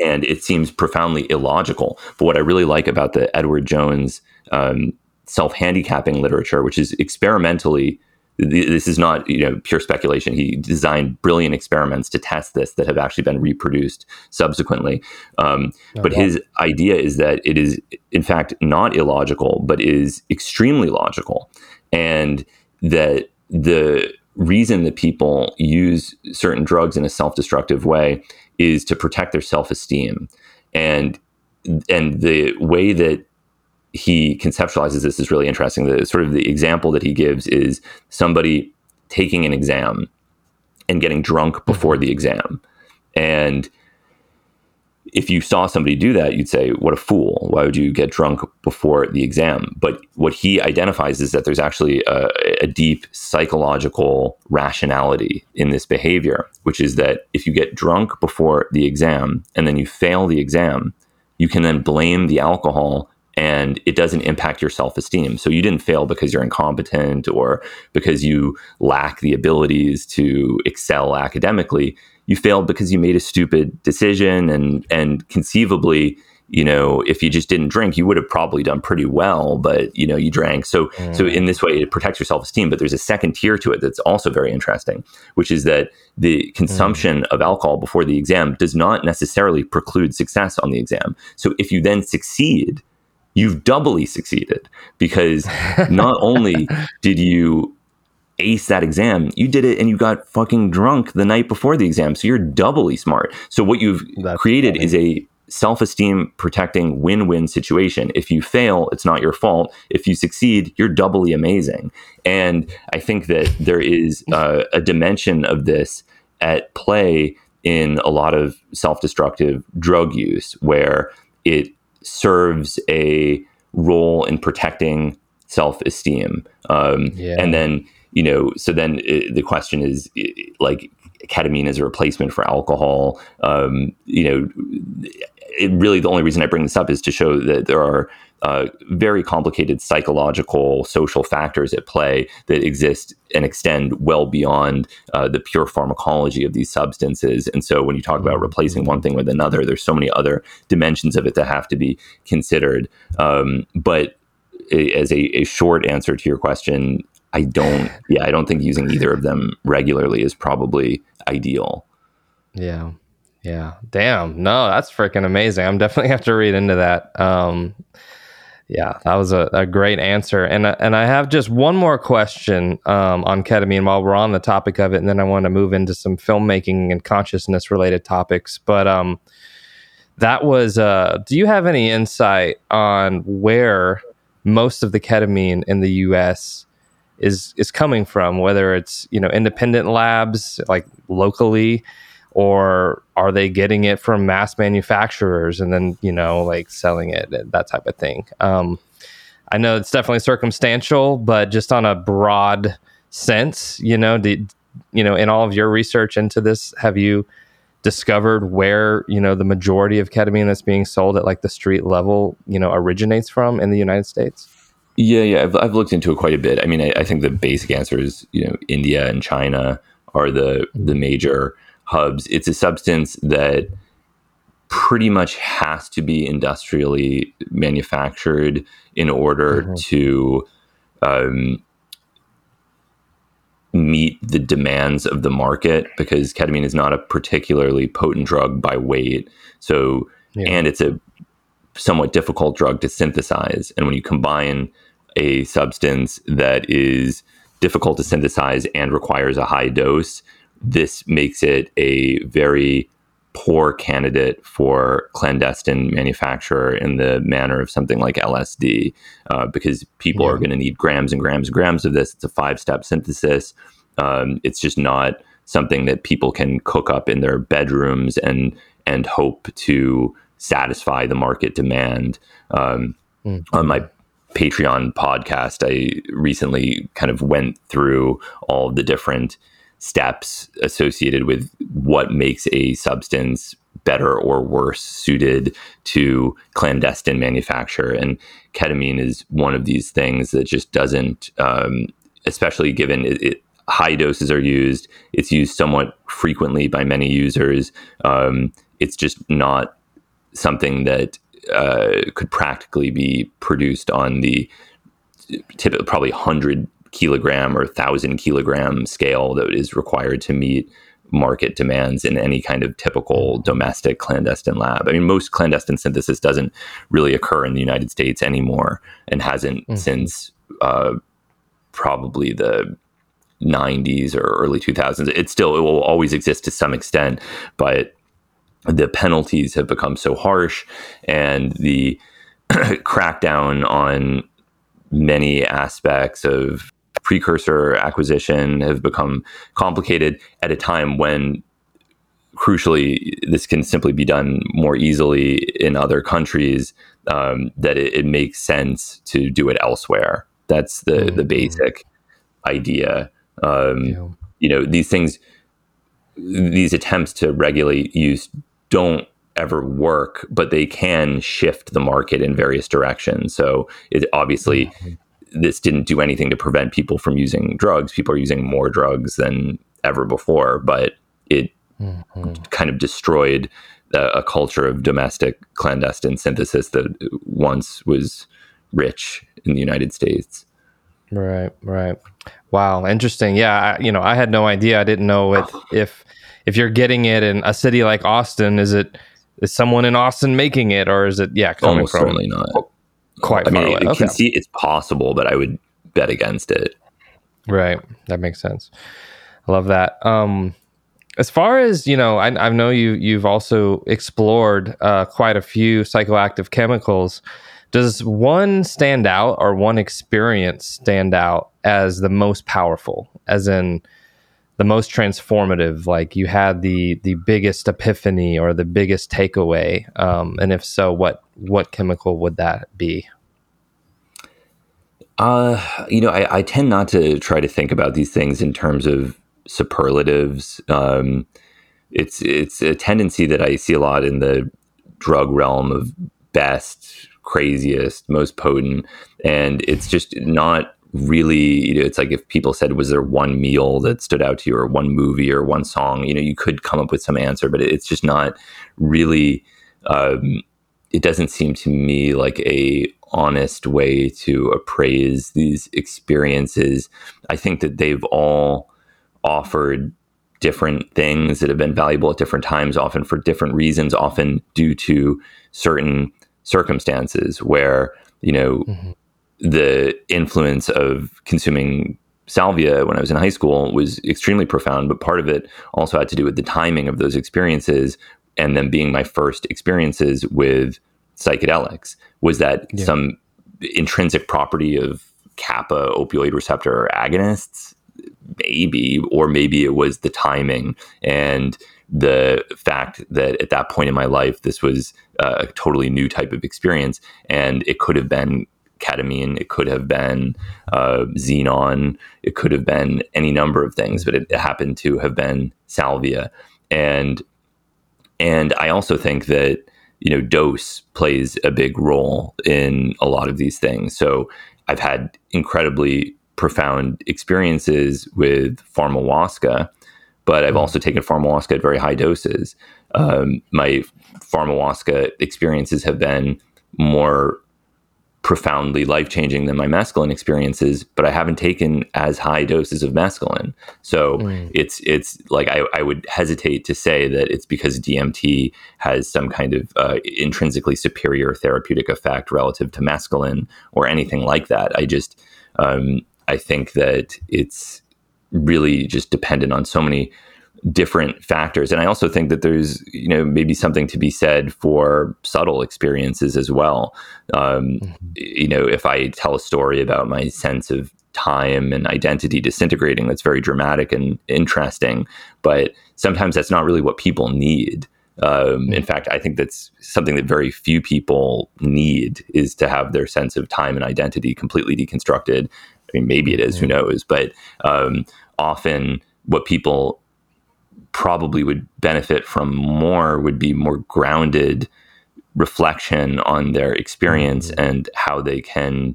and it seems profoundly illogical but what i really like about the edward jones um, self-handicapping literature which is experimentally this is not you know pure speculation. He designed brilliant experiments to test this that have actually been reproduced subsequently. Um, Oh, but wow. his idea is that it is in fact not illogical but is extremely logical. And that the reason that people use certain drugs in a self-destructive way is to protect their self-esteem. And and the way that he conceptualizes this is really interesting the sort of the example that he gives is somebody taking an exam and getting drunk before the exam and if you saw somebody do that, you'd say, What a fool. Why would you get drunk before the exam? But what he identifies is that there's actually a, a deep psychological rationality in this behavior, which is that if you get drunk before the exam and then you fail the exam, you can then blame the alcohol and it doesn't impact your self esteem. So you didn't fail because you're incompetent or because you lack the abilities to excel academically. You failed because you made a stupid decision and and conceivably, you know, if you just didn't drink, you would have probably done pretty well, but you know, you drank. So so mm. in this way it protects your self-esteem, but there's a second tier to it that's also very interesting, which is that the consumption mm. of alcohol before the exam does not necessarily preclude success on the exam. So if you then succeed, you've doubly succeeded because not only did you ace that exam, you did it and you got fucking drunk the night before the exam. So you're doubly smart. So what you've That's created funny. is a self-esteem protecting win-win situation. If you fail, it's not your fault. If you succeed, you're doubly amazing. And I think that there is uh, a dimension of this at play in a lot of self-destructive drug use where it serves a role in protecting self-esteem um, Yeah. and then you know so then uh, the question is like ketamine as a replacement for alcohol um, you know it really the only reason i bring this up is to show that there are uh, very complicated psychological social factors at play that exist and extend well beyond uh, the pure pharmacology of these substances and so when you talk about replacing one thing with another there's so many other dimensions of it that have to be considered um, but as a, a short answer to your question i don't yeah i don't think using either of them regularly is probably ideal Yeah. Yeah. Damn. No, that's freaking amazing. I'm definitely have to read into that. Um, yeah, that was a, a great answer. And uh, and I have just one more question um, on ketamine while we're on the topic of it, and then I want to move into some filmmaking and consciousness related topics. But um, that was. Uh, do you have any insight on where most of the ketamine in the U.S. is is coming from? Whether it's you know independent labs like locally or are they getting it from mass manufacturers and then you know like selling it that type of thing um, i know it's definitely circumstantial but just on a broad sense you know did, you know in all of your research into this have you discovered where you know the majority of ketamine that's being sold at like the street level you know originates from in the united states Yeah, yeah, I've, I've looked into it quite a bit. I mean, I, I think the basic answer is you know India and China are the the major hubs. It's a substance that pretty much has to be industrially manufactured in order Mhm. to um, meet the demands of the market because ketamine is not a particularly potent drug by weight. So, Yeah. and it's a somewhat difficult drug to synthesize. And when you combine a substance that is difficult to synthesize and requires a high dose, this makes it a very poor candidate for clandestine manufacture in the manner of something like LSD, uh, because people Yeah. are going to need grams and grams and grams of this. It's a five step synthesis. Um, it's just not something that people can cook up in their bedrooms and and hope to satisfy the market demand. Um, Mm. On my Patreon podcast, I recently kind of went through all the different steps associated with what makes a substance better or worse suited to clandestine manufacture. And ketamine is one of these things that just doesn't, um, especially given it, it, high doses are used. It's used somewhat frequently by many users. Um, it's just not something that uh, could practically be produced on the typically probably 100 kilogram or 1000 kilogram scale that is required to meet market demands in any kind of typical domestic clandestine lab. I mean, most clandestine synthesis doesn't really occur in the United States anymore and hasn't mm-hmm. since uh, probably the 90s or early 2000s. It still it will always exist to some extent, but the penalties have become so harsh and the crackdown on many aspects of precursor acquisition have become complicated at a time when crucially this can simply be done more easily in other countries um, that it, it, makes sense to do it elsewhere that's the mm-hmm. the basic idea um, yeah. you know these things these attempts to regulate use don't ever work, but they can shift the market in various directions. So it obviously this didn't do anything to prevent people from using drugs. People are using more drugs than ever before, but it mm-hmm. kind of destroyed a, a, culture of domestic clandestine synthesis that once was rich in the United States. Right, right. Wow, interesting. Yeah, I, you know, I had no idea. I didn't know if if if you're getting it in a city like Austin, is it is someone in Austin making it, or is it yeah coming Almost from certainly not quite I mean, away. okay. can see it's possible, but I would bet against it. Right. That makes sense. I love that. Um, as far as you know, I, I know you you've also explored uh, quite a few psychoactive chemicals. Does one stand out, or one experience stand out as the most powerful? As in, the most transformative? Like you had the the biggest epiphany or the biggest takeaway? Um, and if so, what what chemical would that be? Uh, you know, I, I, tend not to try to think about these things in terms of superlatives. Um, it's it's a tendency that I see a lot in the drug realm of best, craziest, most potent, and it's just not really. You know, it's like if people said, "Was there one meal that stood out to you, or one movie, or one song?" You know, you could come up with some answer, but it's just not really. Um, it doesn't seem to me like a honest way to appraise these experiences. I think that they've all offered different things that have been valuable at different times, often for different reasons, often due to certain circumstances where, you know, mm-hmm. The influence of consuming salvia when I was in high school was extremely profound, but part of it also had to do with the timing of those experiences and them being my first experiences with psychedelics was that yeah. some intrinsic property of kappa opioid receptor agonists maybe or maybe it was the timing and the fact that at that point in my life this was uh, a totally new type of experience and it could have been ketamine it could have been uh, xenon it could have been any number of things but it, it happened to have been salvia and and i also think that you know, dose plays a big role in a lot of these things. So I've had incredibly profound experiences with pharmahuasca, but I've also taken pharmahuasca at very high doses. Um, my pharmahuasca experiences have been more profoundly life changing than my mescaline experiences, but I haven't taken as high doses of mescaline. So mm. it's it's like I, I would hesitate to say that it's because DMT has some kind of uh, intrinsically superior therapeutic effect relative to mescaline or anything like that. I just um, I think that it's really just dependent on so many different factors. And I also think that there's, you know, maybe something to be said for subtle experiences as well. Um, mm-hmm. You know, if I tell a story about my sense of time and identity disintegrating, that's very dramatic and interesting. But sometimes that's not really what people need. Um, mm-hmm. in fact, I think that's something that very few people need is to have their sense of time and identity completely deconstructed. I mean, maybe it is, who mm-hmm. knows? But um, often what people probably would benefit from more would be more grounded reflection on their experience mm-hmm. and how they can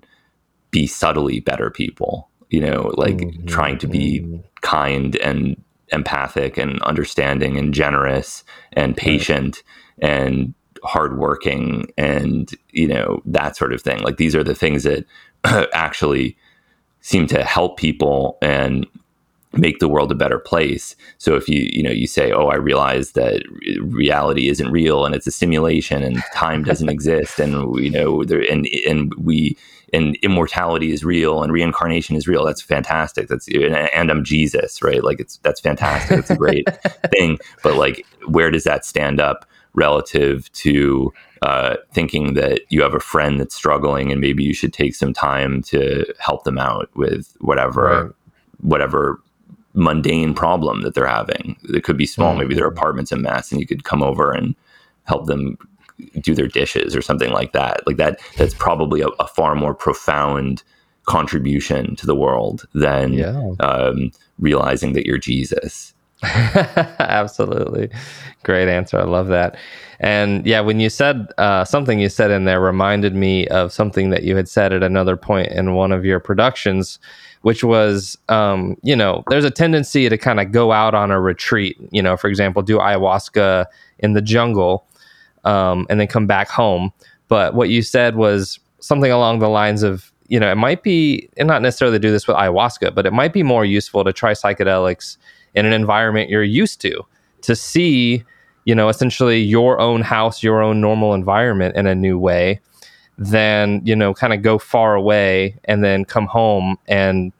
be subtly better people you know like mm-hmm. trying to be mm-hmm. kind and empathic and understanding and generous and patient right. and hardworking and you know that sort of thing like these are the things that actually seem to help people and make the world a better place. So if you you know you say, "Oh, I realize that reality isn't real and it's a simulation and time doesn't exist and you know there and and we and immortality is real and reincarnation is real." That's fantastic. That's and I'm Jesus, right? Like it's that's fantastic. It's a great thing. But like, where does that stand up relative to uh, thinking that you have a friend that's struggling and maybe you should take some time to help them out with whatever right. whatever mundane problem that they're having. It could be small. Mm-hmm. Maybe their apartment's a mess, and you could come over and help them do their dishes or something like that. Like that. That's probably a, a far more profound contribution to the world than yeah. um, realizing that you're Jesus. Absolutely. Great answer. I love that. And yeah, when you said uh, something you said in there reminded me of something that you had said at another point in one of your productions, which was, um, you know, there's a tendency to kind of go out on a retreat, you know, for example, do ayahuasca in the jungle um, and then come back home. But what you said was something along the lines of, you know, it might be, and not necessarily do this with ayahuasca, but it might be more useful to try psychedelics in an environment you're used to to see you know essentially your own house your own normal environment in a new way than you know kind of go far away and then come home and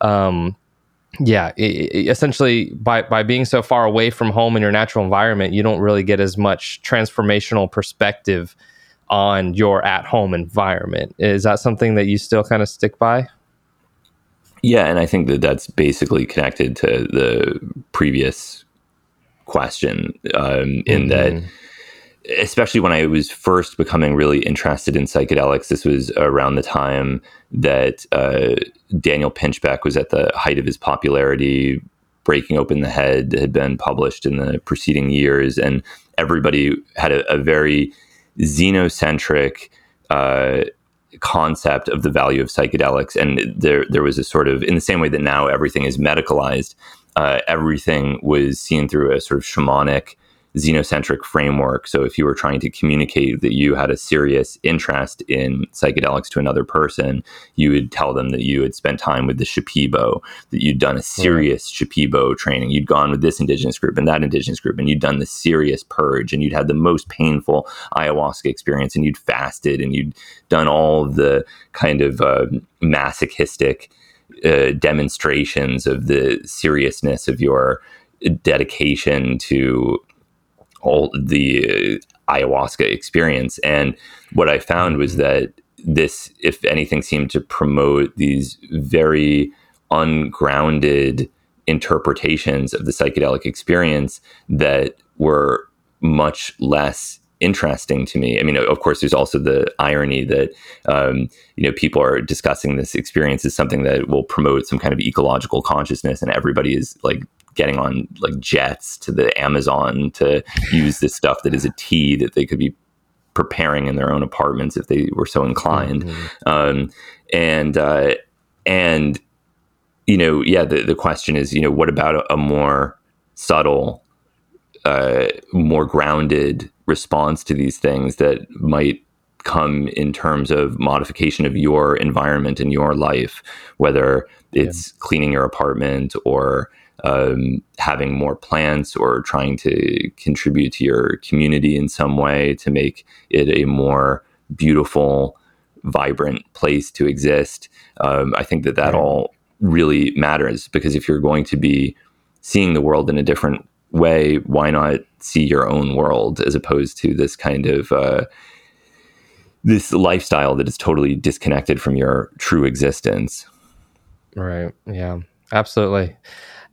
um yeah it, it, essentially by by being so far away from home in your natural environment you don't really get as much transformational perspective on your at home environment is that something that you still kind of stick by yeah, and I think that that's basically connected to the previous question um, in mm-hmm. that especially when I was first becoming really interested in psychedelics, this was around the time that uh, Daniel Pinchbeck was at the height of his popularity. Breaking Open the Head had been published in the preceding years, and everybody had a, a very xenocentric uh, concept of the value of psychedelics. And there, there was a sort of, in the same way that now everything is medicalized, uh, everything was seen through a sort of shamanic xenocentric framework. So if you were trying to communicate that you had a serious interest in psychedelics to another person, you would tell them that you had spent time with the Shipibo, that you'd done a serious yeah. Shipibo training. You'd gone with this indigenous group and that indigenous group, and you'd done the serious purge, and you'd had the most painful ayahuasca experience, and you'd fasted, and you'd done all the kind of uh, masochistic uh, demonstrations of the seriousness of your dedication to all the uh, ayahuasca experience. And what I found was mm-hmm. that this, if anything, seemed to promote these very ungrounded interpretations of the psychedelic experience that were much less interesting to me. I mean, of course, there's also the irony that um, you know people are discussing this experience as something that will promote some kind of ecological consciousness, and everybody is like getting on like jets to the Amazon to use this stuff that is a tea that they could be preparing in their own apartments if they were so inclined. Mm-hmm. Um, and uh, and you know, yeah, the the question is, you know, what about a, a more subtle, uh, more grounded response to these things that might come in terms of modification of your environment in your life, whether it's yeah. cleaning your apartment or um, having more plants or trying to contribute to your community in some way to make it a more beautiful, vibrant place to exist. Um, I think that that all really matters because if you're going to be seeing the world in a different way, why not see your own world as opposed to this kind of uh, this lifestyle that is totally disconnected from your true existence? Right. Yeah. Absolutely.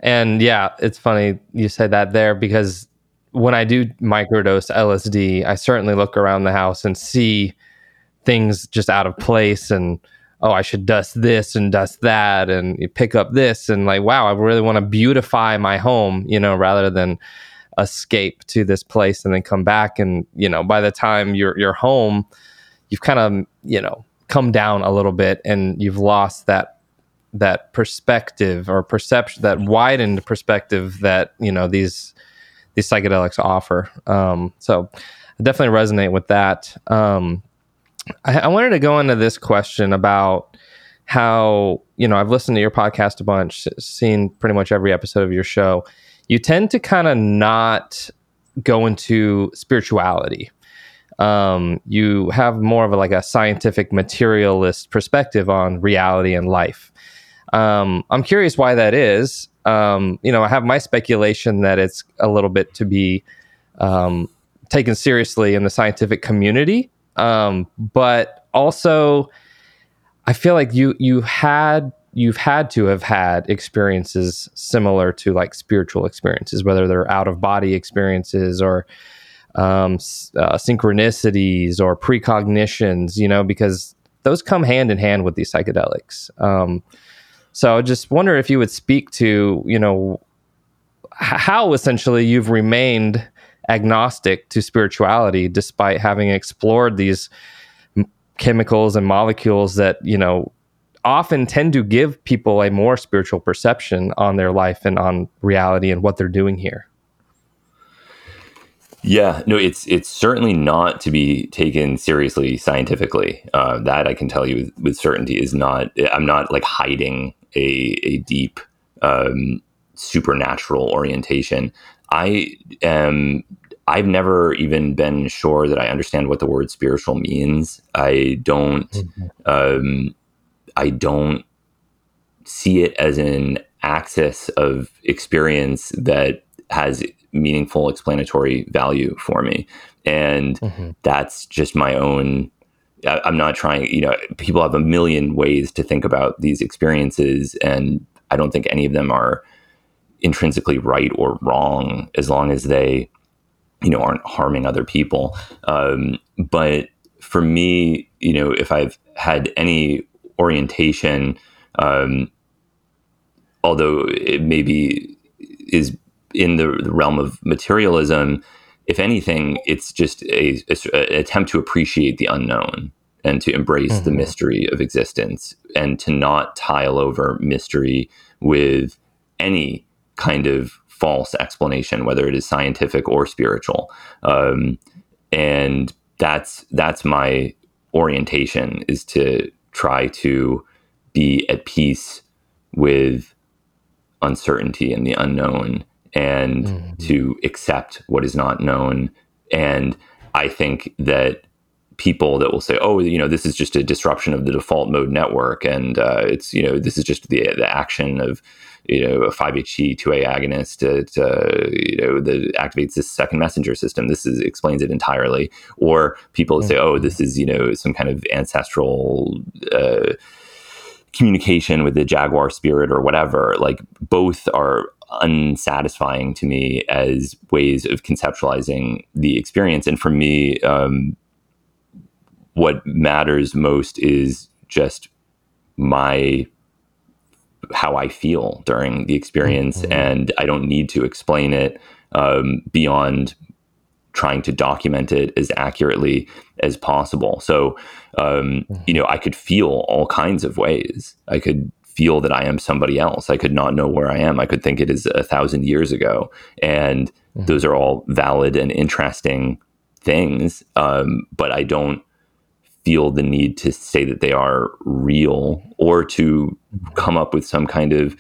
And yeah, it's funny you said that there because when I do microdose LSD, I certainly look around the house and see things just out of place and oh, I should dust this and dust that and pick up this and like, wow, I really want to beautify my home, you know, rather than escape to this place and then come back. And, you know, by the time you're, you're home, you've kind of, you know, come down a little bit and you've lost that that perspective or perception that widened perspective that you know these these psychedelics offer um, so I definitely resonate with that um, I, I, wanted to go into this question about how you know I've listened to your podcast a bunch, seen pretty much every episode of your show. You tend to kind of not go into spirituality. Um, you have more of a, like a scientific materialist perspective on reality and life. Um, I'm curious why that is. Um, you know, I have my speculation that it's a little bit to be um, taken seriously in the scientific community um, but also, I feel like you you had you've had to have had experiences similar to like spiritual experiences, whether they're out of body experiences or um, uh, synchronicities or precognitions. You know, because those come hand in hand with these psychedelics. Um, so I just wonder if you would speak to you know how essentially you've remained agnostic to spirituality despite having explored these chemicals and molecules that you know often tend to give people a more spiritual perception on their life and on reality and what they're doing here yeah, no, it's it's certainly not to be taken seriously scientifically. Uh, that I can tell you with, with, certainty is not. I'm not like hiding a a deep um, supernatural orientation. I am I've never even been sure that I understand what the word spiritual means. I don't mm-hmm. um, I don't see it as an axis of experience that has meaningful explanatory value for me. And mm-hmm. that's just my own I, I'm not trying, you know, people have a million ways to think about these experiences and I don't think any of them are intrinsically right or wrong as long as they you know aren't harming other people. Um, but for me you know if i've had any orientation um, although it maybe is in the, the, realm of materialism if anything it's just a, a, a, attempt to appreciate the unknown and to embrace mm-hmm. the mystery of existence and to not tile over mystery with any kind of false explanation, whether it is scientific or spiritual. Um, and that's that's my orientation is to try to be at peace with uncertainty and the unknown and mm-hmm. to accept what is not known and i think that people that will say oh you know this is just a disruption of the default mode network and uh, it's you know this is just the the action of you know a 5-HT2A agonist to, to, you know that activates this second messenger system. This is explains it entirely. Or people say, oh, this is you know some kind of ancestral. Uh, communication with the jaguar spirit or whatever like both are unsatisfying to me as ways of conceptualizing the experience and for me um, what matters most is just my how I feel during the experience, mm-hmm. and I don't need to explain it um, beyond trying to document it as accurately as possible. So, um, mm-hmm. you know, I could feel all kinds of ways. I could feel that I am somebody else. I could not know where I am. I could think it is a thousand years ago, and mm-hmm. those are all valid and interesting things. Um, but I don't feel the need to say that they are real or to come up with some kind of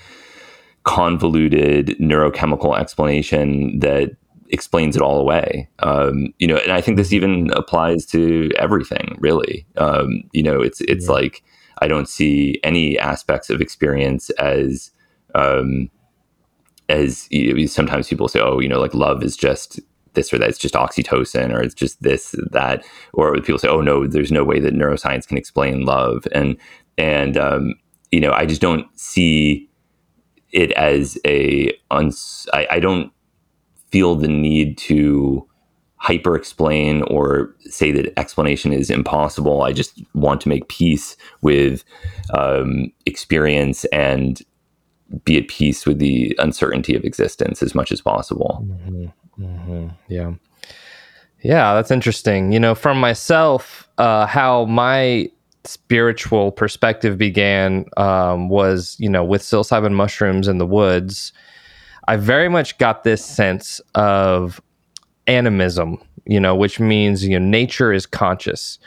convoluted neurochemical explanation that explains it all away. Um, you know, and I think this even applies to everything, really. Um, you know, it's it's yeah. like I don't see any aspects of experience as um, as you know, sometimes people say, oh, you know, like love is just this or that. It's just oxytocin or it's just this, that. Or people say, oh, no, there's no way that neuroscience can explain love. And, and, um, you know, I just don't see it as a, uns- I, I don't feel the need to hyper explain or say that explanation is impossible. I just want to make peace with um, experience and be at peace with the uncertainty of existence as much as possible. Mm-hmm. Mm-hmm. Yeah. Yeah, that's interesting. You know, from myself, uh, how my spiritual perspective began um, was, you know, with psilocybin mushrooms in the woods. I very much got this sense of animism, you know, which means, you know, nature is conscious.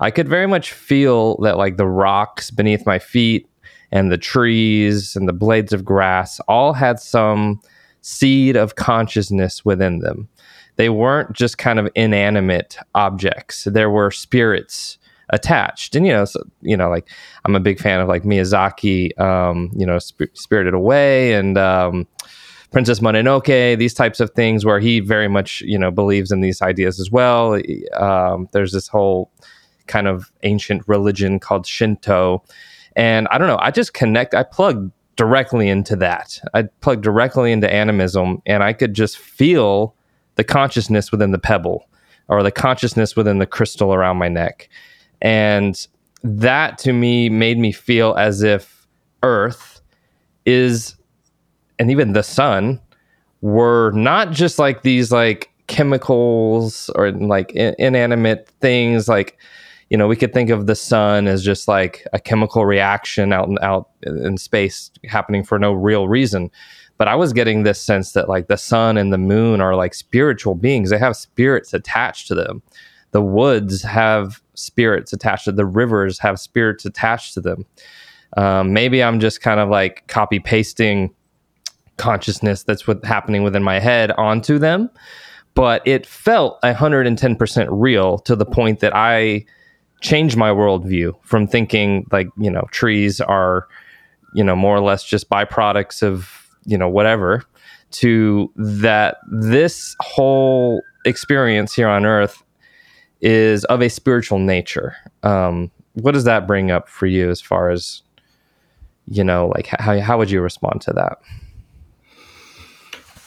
I could very much feel that, like, the rocks beneath my feet and the trees and the blades of grass all had some seed of consciousness within them they weren't just kind of inanimate objects. There were spirits attached, and you know, so, you know, like I'm a big fan of like Miyazaki, um, you know, Sp- Spirited Away and um, Princess Mononoke, these types of things, where he very much you know believes in these ideas as well. Um, there's this whole kind of ancient religion called Shinto, and I don't know, I just connect, I plug directly into that. I plug directly into animism, and I could just feel the consciousness within the pebble or the consciousness within the crystal around my neck. And that to me made me feel as if Earth is, and even the sun, were not just like these like chemicals or like inanimate things like you know we could think of the sun as just like a chemical reaction out in, out in space happening for no real reason but I was getting this sense that like the sun and the moon are like spiritual beings. They have spirits attached to them. The woods have spirits attached to the rivers have spirits attached to them. Um, maybe I'm just kind of like copy pasting consciousness that's what happening within my head onto them, but it felt 110% real to the point that I changed my worldview from thinking like you know trees are you know more or less just byproducts of you know whatever to that this whole experience here on earth is of a spiritual nature. Um, what does that bring up for you as far as you know like how, how would you respond to that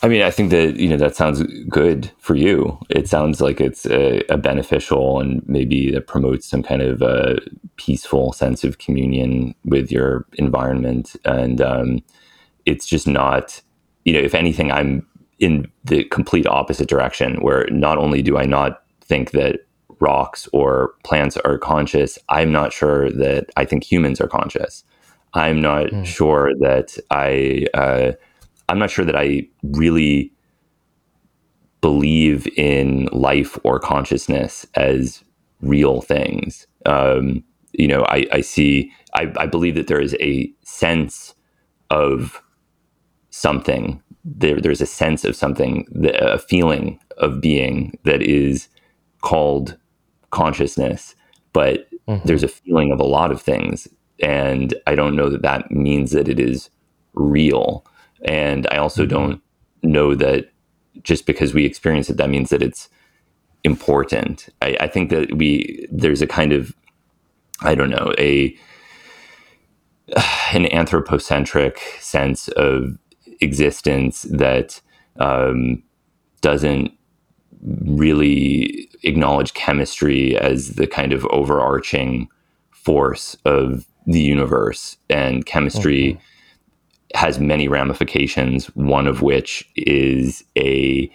I mean, I think that you know that sounds good for you. It sounds like it's a, a beneficial and maybe that promotes some kind of a peaceful sense of communion with your environment. And um, it's just not, you know, if anything, I'm in the complete opposite direction where not only do I not think that rocks or plants are conscious, I'm not sure that I think humans are conscious. I'm not mm. sure that I, uh, I'm not sure that I really believe in life or consciousness as real things. Um, you know, I, I see, I, I believe that there is a sense of something. There, there's a sense of something, a feeling of being that is called consciousness, but mm-hmm. there's a feeling of a lot of things. And I don't know that that means that it is real. And I also don't know that just because we experience it, that means that it's important. I, I think that we, there's a kind of, I don't know, a, an anthropocentric sense of existence that um, doesn't really acknowledge chemistry as the kind of overarching force of the universe. And chemistry mm-hmm. Has many ramifications, one of which is a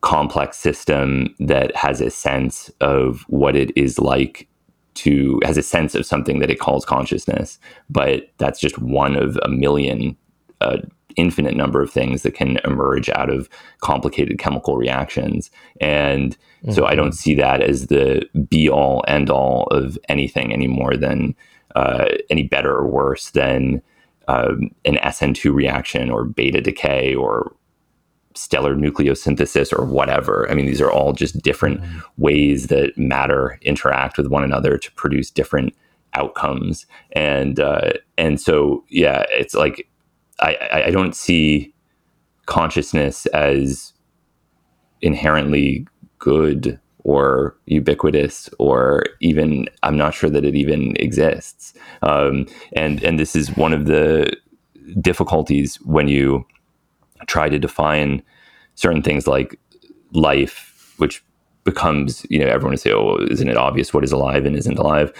complex system that has a sense of what it is like to has a sense of something that it calls consciousness but that's just one of a million uh, infinite number of things that can emerge out of complicated chemical reactions. And mm-hmm. so I don't mm-hmm. see that as the be all end all of anything any more than uh, any better or worse than um, an SN2 reaction or beta decay or stellar nucleosynthesis or whatever. I mean, these are all just different mm-hmm. ways that matter interact with one another to produce different outcomes. And uh, and so yeah, it's like I, I don't see consciousness as inherently good or ubiquitous or even I'm not sure that it even exists. Um, and and this is one of the difficulties when you try to define certain things like life, which becomes, you know, everyone would say, oh, isn't it obvious what is alive and isn't alive?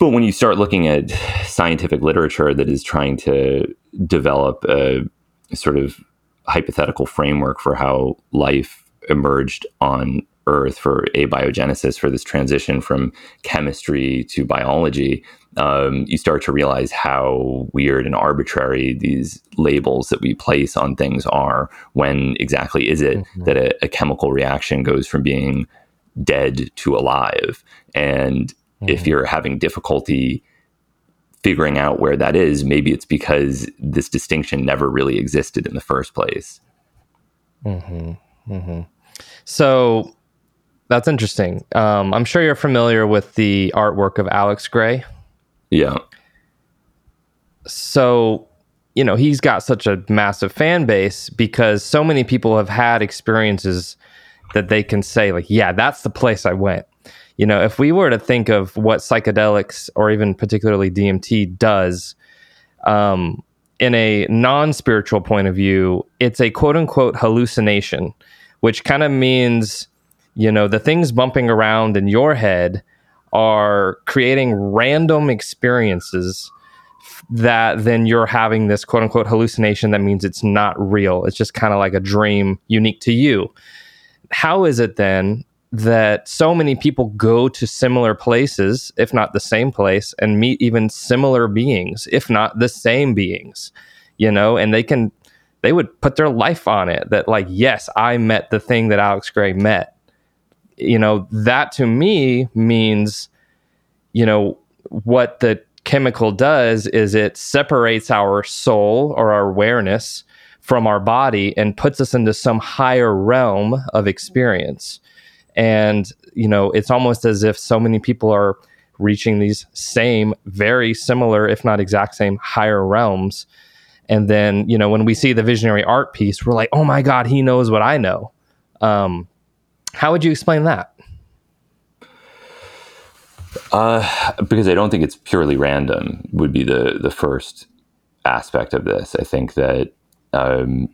But when you start looking at scientific literature that is trying to develop a sort of hypothetical framework for how life emerged on Earth for abiogenesis, for this transition from chemistry to biology, um, you start to realize how weird and arbitrary these labels that we place on things are. When exactly is it mm-hmm. that a, a, chemical reaction goes from being dead to alive? And mm-hmm. if you're having difficulty figuring out where that is, maybe it's because this distinction never really existed in the first place. Mm-hmm. mm-hmm. So that's interesting. Um, I'm sure you're familiar with the artwork of Alex Grey. Yeah. So, you know, he's got such a massive fan base because so many people have had experiences that they can say, like, yeah, that's the place I went. You know, if we were to think of what psychedelics or even particularly DMT does, um, in a non spiritual point of view, it's a quote unquote hallucination, which kind of means, you know, the things bumping around in your head are creating random experiences that then you're having this quote unquote hallucination that means it's not real. It's just kind of like a dream unique to you. How is it then that so many people go to similar places, if not the same place, and meet even similar beings, if not the same beings, you know, and they can, they would put their life on it that, like, yes, I met the thing that Alex Grey met you know, that to me means, you know, what the chemical does is it separates our soul or our awareness from our body and puts us into some higher realm of experience. And, you know, it's almost as if so many people are reaching these same, very similar, if not exact same, higher realms. And then, you know, when we see the visionary art piece, we're like, oh my God, he knows what I know. Um, how would you explain that? Uh, because I don't think it's purely random. Would be the the first aspect of this. I think that um,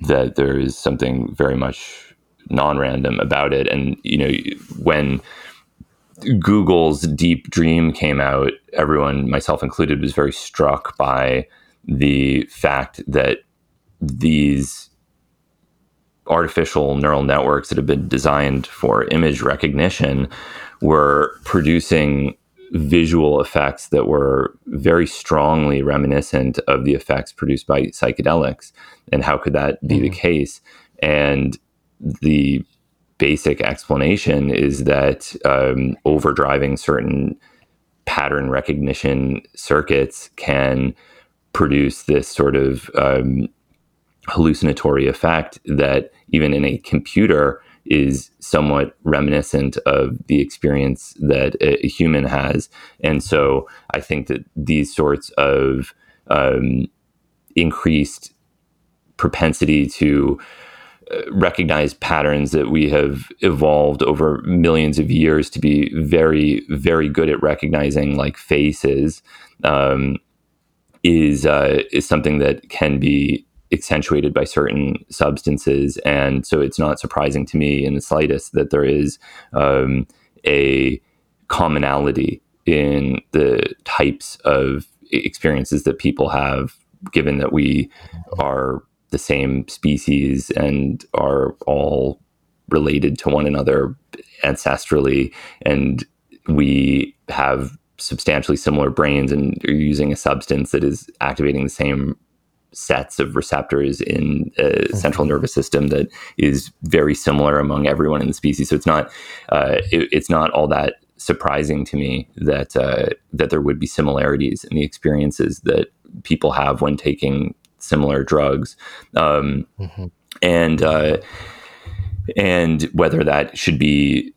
that there is something very much non-random about it, and you know when Google's Deep Dream came out, everyone, myself included, was very struck by the fact that these artificial neural networks that have been designed for image recognition were producing visual effects that were very strongly reminiscent of the effects produced by psychedelics. And how could that be mm-hmm. the case? And the basic explanation is that um, overdriving certain pattern recognition circuits can produce this sort of um, hallucinatory effect that even in a computer is somewhat reminiscent of the experience that a, a human has. And so I think that these sorts of um, increased propensity to uh, recognize patterns that we have evolved over millions of years to be very, very good at recognizing, like faces, um, is uh, is something that can be accentuated by certain substances. And so it's not surprising to me in the slightest that there is um, a commonality in the types of experiences that people have, given that we are the same species and are all related to one another ancestrally. And we have substantially similar brains and are using a substance that is activating the same sets of receptors in a mm-hmm. central nervous system that is very similar among everyone in the species. So it's not uh, it, it's not all that surprising to me that uh, that there would be similarities in the experiences that people have when taking similar drugs, um, mm-hmm. and uh, and whether that should be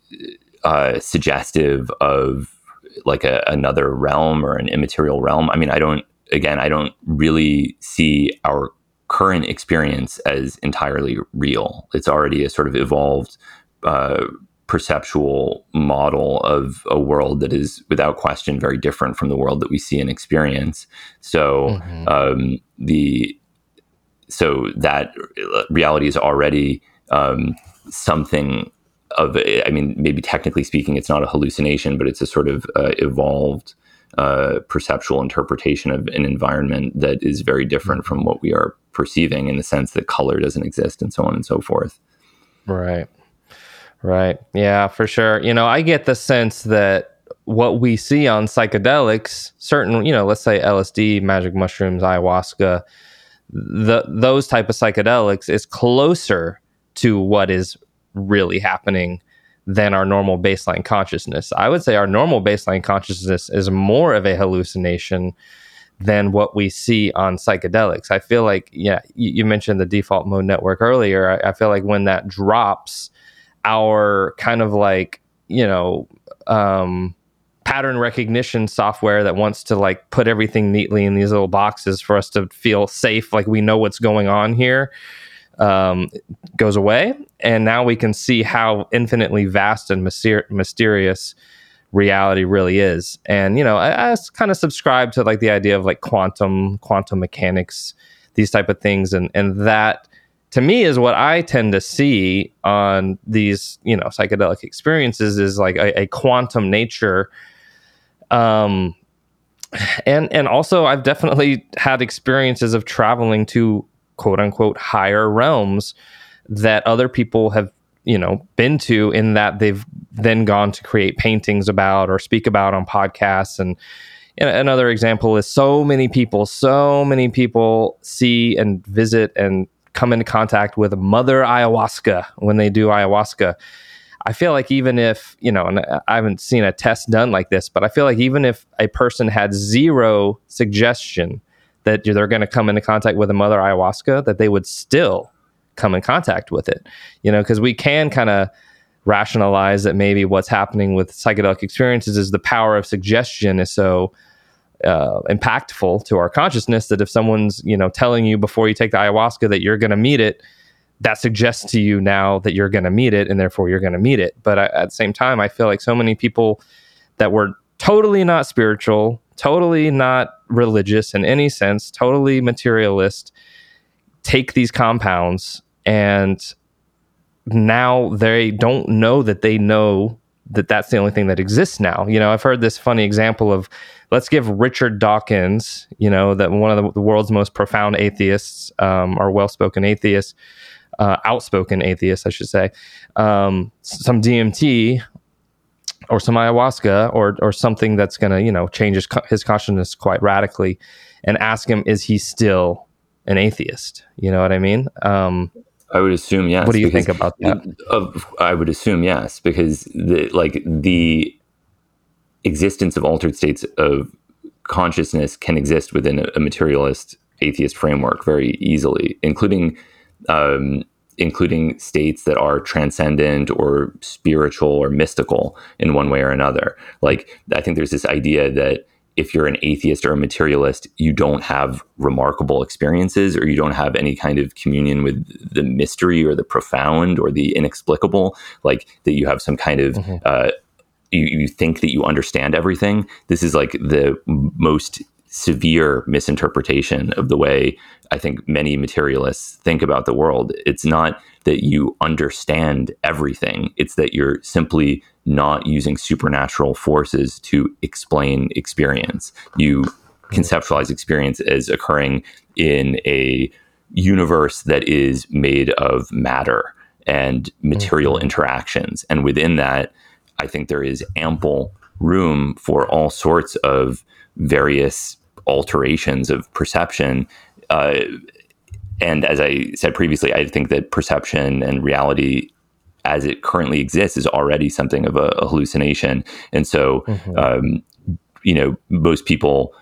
uh, suggestive of like a, another realm or an immaterial realm. I mean, I don't again, I don't really see our current experience as entirely real. It's already a sort of evolved uh, perceptual model of a world that is, without question, very different from the world that we see and experience. So mm-hmm. um, the so that reality is already um, something of I mean, maybe technically speaking, it's not a hallucination, but it's a sort of uh, evolved uh, perceptual interpretation of an environment that is very different from what we are perceiving in the sense that color doesn't exist and so on and so forth. Right. Right. Yeah, for sure. You know, I get the sense that what we see on psychedelics, certain, you know, let's say LSD, magic mushrooms, ayahuasca, the those type of psychedelics is closer to what is really happening than our normal baseline consciousness. I would say our normal baseline consciousness is more of a hallucination than what we see on psychedelics. I feel like, yeah, you, you mentioned the default mode network earlier. I, I, feel like when that drops, our kind of like, you know, um, pattern recognition software that wants to like put everything neatly in these little boxes for us to feel safe, like we know what's going on here um, goes away, and now we can see how infinitely vast and myster- mysterious reality really is. And you know, I, I kind of subscribe to like the idea of like quantum, quantum mechanics, these type of things, and and that to me is what I tend to see on these you know psychedelic experiences is like a, a quantum nature. Um, and and also I've definitely had experiences of traveling to quote unquote higher realms that other people have you know been to in that they've then gone to create paintings about or speak about on podcasts. And another example is so many people so many people see and visit and come into contact with mother ayahuasca when they do ayahuasca. I feel like even if you know and i haven't seen a test done like this but i feel like even if a person had zero suggestion that they're going to come into contact with a mother ayahuasca, that they would still come in contact with it. You know, because we can kind of rationalize that maybe what's happening with psychedelic experiences is the power of suggestion is so uh, impactful to our consciousness that if someone's you know telling you before you take the ayahuasca that you're going to meet it that suggests to you now that you're going to meet it and therefore you're going to meet it but I, at the same time i feel like so many people that were totally not spiritual totally not religious in any sense, totally materialist, take these compounds and now they don't know that they know that that's the only thing that exists now. You know, I've heard this funny example of let's give Richard Dawkins, you know, that one of the, the world's most profound atheists um, or well-spoken atheists, uh, outspoken atheists, I should say, um, some DMT or some ayahuasca or or something that's going to you know change his, his consciousness quite radically and ask him is he still an atheist? You know what i mean? Um, i would assume yes what do you think about that? of, i would assume yes because the like the existence of altered states of consciousness can exist within a, a materialist atheist framework very easily including um, including states that are transcendent or spiritual or mystical in one way or another. Like, I think there's this idea that if you're an atheist or a materialist, you don't have remarkable experiences or you don't have any kind of communion with the mystery or the profound or the inexplicable, like that you have some kind of. Mm-hmm. Uh, you, you think that you understand everything. This is like the most severe misinterpretation of the way I think many materialists think about the world. It's not that you understand everything, it's that you're simply not using supernatural forces to explain experience. You conceptualize experience as occurring in a universe that is made of matter and material mm-hmm. interactions. And within that, I think there is ample room for all sorts of various alterations of perception. Uh, and as I said previously, I think that perception and reality as it currently exists is already something of a, a hallucination. And so, mm-hmm. um, you know, most people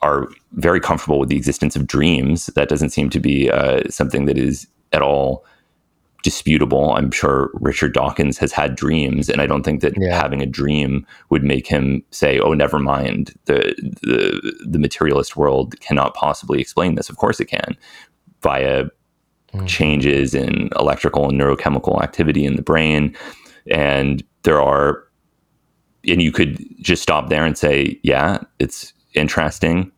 are very comfortable with the existence of dreams. That doesn't seem to be uh, something that is at all disputable. I'm sure Richard Dawkins has had dreams, and I don't think that yeah. having a dream would make him say, "Oh, never mind. The, the the materialist world cannot possibly explain this." Of course, it can via mm. changes in electrical and neurochemical activity in the brain, and there are, and you could just stop there and say, "Yeah, it's interesting."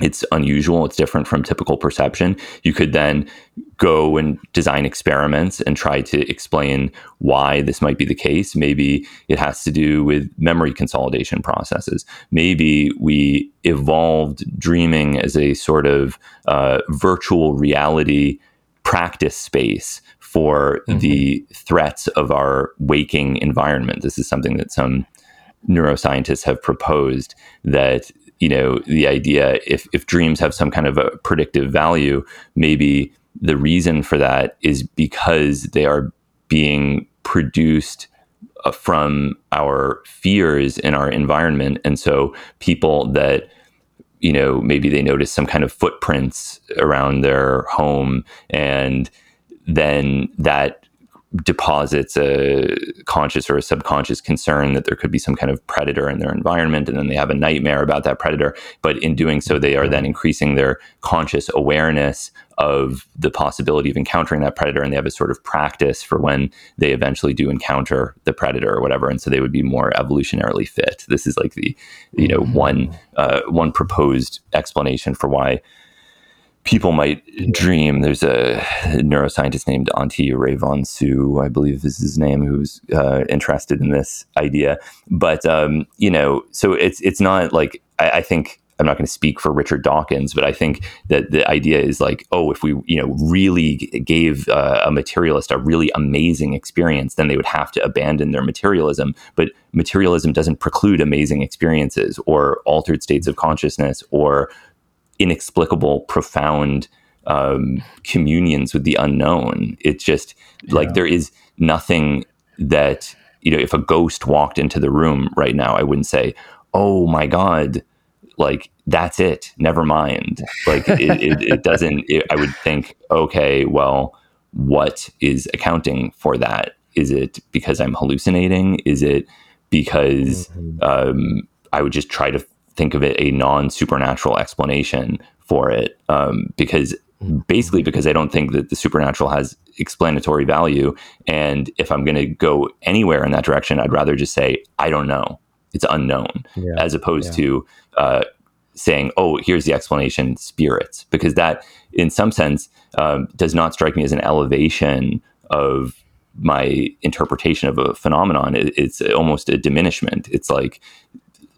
It's unusual, it's different from typical perception. You could then go and design experiments and try to explain why this might be the case. Maybe it has to do with memory consolidation processes. Maybe we evolved dreaming as a sort of uh, virtual reality practice space for mm-hmm. the threats of our waking environment. This is something that some neuroscientists have proposed that you know the idea if if dreams have some kind of a predictive value maybe the reason for that is because they are being produced uh, from our fears in our environment. And so people that you know maybe they notice some kind of footprints around their home and then that deposits a conscious or a subconscious concern that there could be some kind of predator in their environment and then they have a nightmare about that predator. But in doing so they are then increasing their conscious awareness of the possibility of encountering that predator and they have a sort of practice for when they eventually do encounter the predator or whatever. And so they would be more evolutionarily fit. This is like the you know one uh, one proposed explanation for why people might dream. There's a neuroscientist named Antti Raivonen, I believe is his name, who's uh, interested in this idea. But um, you know, so it's it's not like I, I think I'm not going to speak for Richard Dawkins, but I think that the idea is like, oh, if we, you know, really gave uh, a materialist a really amazing experience, then they would have to abandon their materialism. But materialism doesn't preclude amazing experiences or altered states of consciousness or inexplicable, profound um, communions with the unknown. It's just yeah. like there is nothing that you know. If a ghost walked into the room right now, I wouldn't say, "Oh my god." Like that's it. Never mind. Like it, it, it doesn't. It, I would think, okay, well, what is accounting for that? Is it because I'm hallucinating? Is it because mm-hmm. um, I would just try to think of it a non supernatural explanation for it um, because basically because I don't think that the supernatural has explanatory value. And if I'm going to go anywhere in that direction, I'd rather just say, I don't know. It's unknown, yeah. as opposed yeah. to uh, saying, oh, here's the explanation spirits, because that, in some sense, um, does not strike me as an elevation of my interpretation of a phenomenon. It, it's almost a diminishment. It's like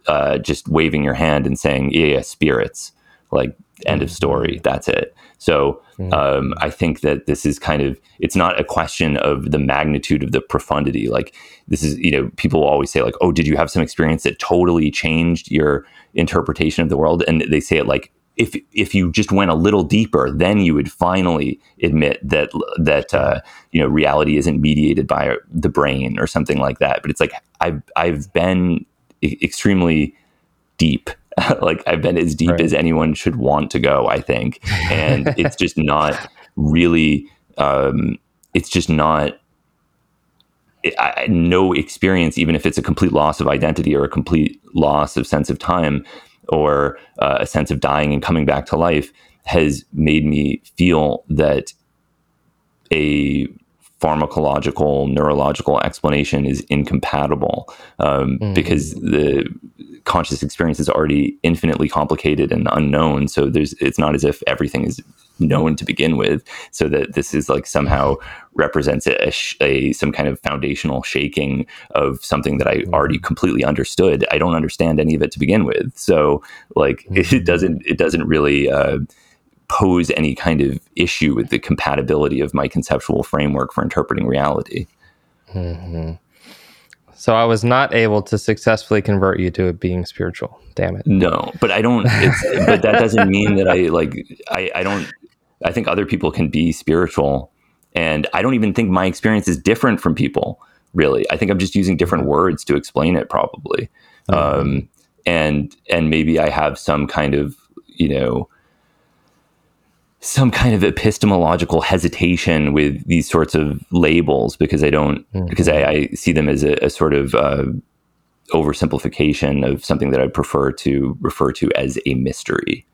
uh, just waving your hand and saying, yeah, yeah spirits, like end of story. Mm-hmm. That's it. So mm-hmm. um, I think that this is kind of, it's not a question of the magnitude of the profundity. Like this is, you know, people always say like, oh, did you have some experience that totally changed your interpretation of the world? And they say it like, if if you just went a little deeper, then you would finally admit that that uh, you know reality isn't mediated by the brain or something like that. But it's like I've I've been extremely deep. like I've been as deep right. as anyone should want to go, I think. And it's just not really, um, it's just not, I, no experience, even if it's a complete loss of identity or a complete loss of sense of time or uh, a sense of dying and coming back to life, has made me feel that a pharmacological neurological explanation is incompatible um, mm. because the conscious experience is already infinitely complicated and unknown so there's it's not as if everything is known to begin with so that this is like somehow represents a, a some kind of foundational shaking of something that i mm. already completely understood i don't understand any of it to begin with so like mm. it doesn't it doesn't really uh, pose any kind of issue with the compatibility of my conceptual framework for interpreting reality. Mm-hmm. So I was not able to successfully convert you to being spiritual. Damn it. No, but I don't. but that doesn't mean that I like. I, I don't. I think other people can be spiritual, and I don't even think my experience is different from people. Really, I think I'm just using different words to explain it. Probably, mm-hmm. um, and and maybe I have some kind of you know some kind of epistemological hesitation with these sorts of labels because I don't mm-hmm. because I, I, see them as a, a sort of uh, oversimplification of something that I prefer to refer to as a mystery.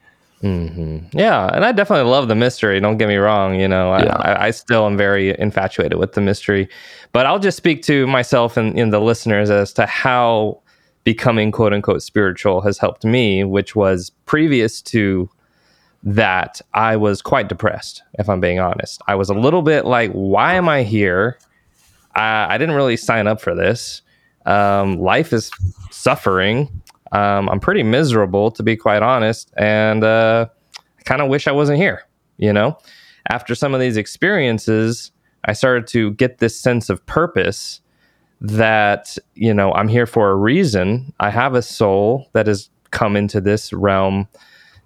Mm-hmm. Yeah, and I definitely love the mystery. Don't get me wrong. You know, yeah. I, I, still am very infatuated with the mystery. But I'll just speak to myself and, and the listeners as to how becoming quote unquote spiritual has helped me, which was previous to that I was quite depressed, if I'm being honest. I was a little bit like, why am I here? I, I didn't really sign up for this. Um, life is suffering. Um, I'm pretty miserable, to be quite honest. And uh, I kind of wish I wasn't here, you know? After some of these experiences, I started to get this sense of purpose that, you know, I'm here for a reason. I have a soul that has come into this realm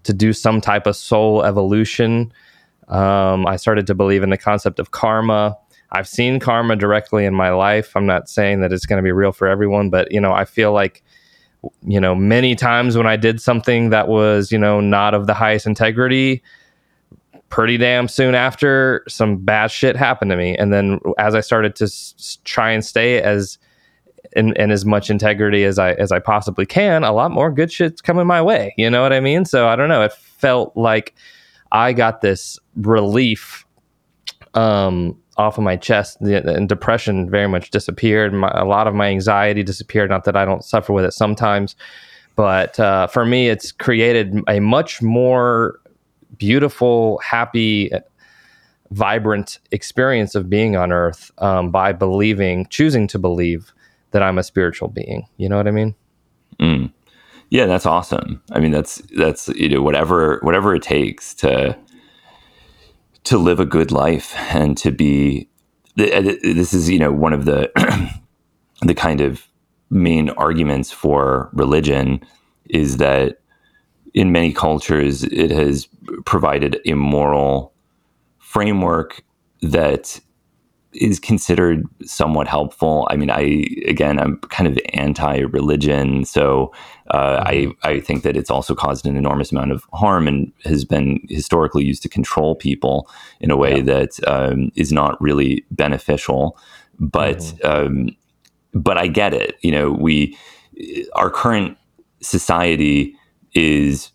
to do some type of soul evolution. Um, I started to believe in the concept of karma. I've seen karma directly in my life. I'm not saying that it's going to be real for everyone, but you know, I feel like you know, many times when I did something that was, you know, not of the highest integrity, pretty damn soon after some bad shit happened to me. And then as I started to s- try and stay as in, in as much integrity as I as I possibly can, a lot more good shit's coming my way. You know what I mean? So I don't know. It felt like I got this relief um, off of my chest, and depression very much disappeared. My, a lot of my anxiety disappeared. Not that I don't suffer with it sometimes, but uh, for me, it's created a much more beautiful, happy, vibrant experience of being on Earth um, by believing, choosing to believe that I'm a spiritual being. You know what I mean? Mm. Yeah, that's awesome. I mean, that's that's you know whatever whatever it takes to to live a good life and to be. This is you know one of the the kind of main arguments for religion is that in many cultures it has provided a moral framework that is considered somewhat helpful. I mean, I again, I'm kind of anti-religion, so uh, mm-hmm. I I think that it's also caused an enormous amount of harm and has been historically used to control people in a way yeah. that um, is not really beneficial. But mm-hmm. um, but I get it. You know, we our current society is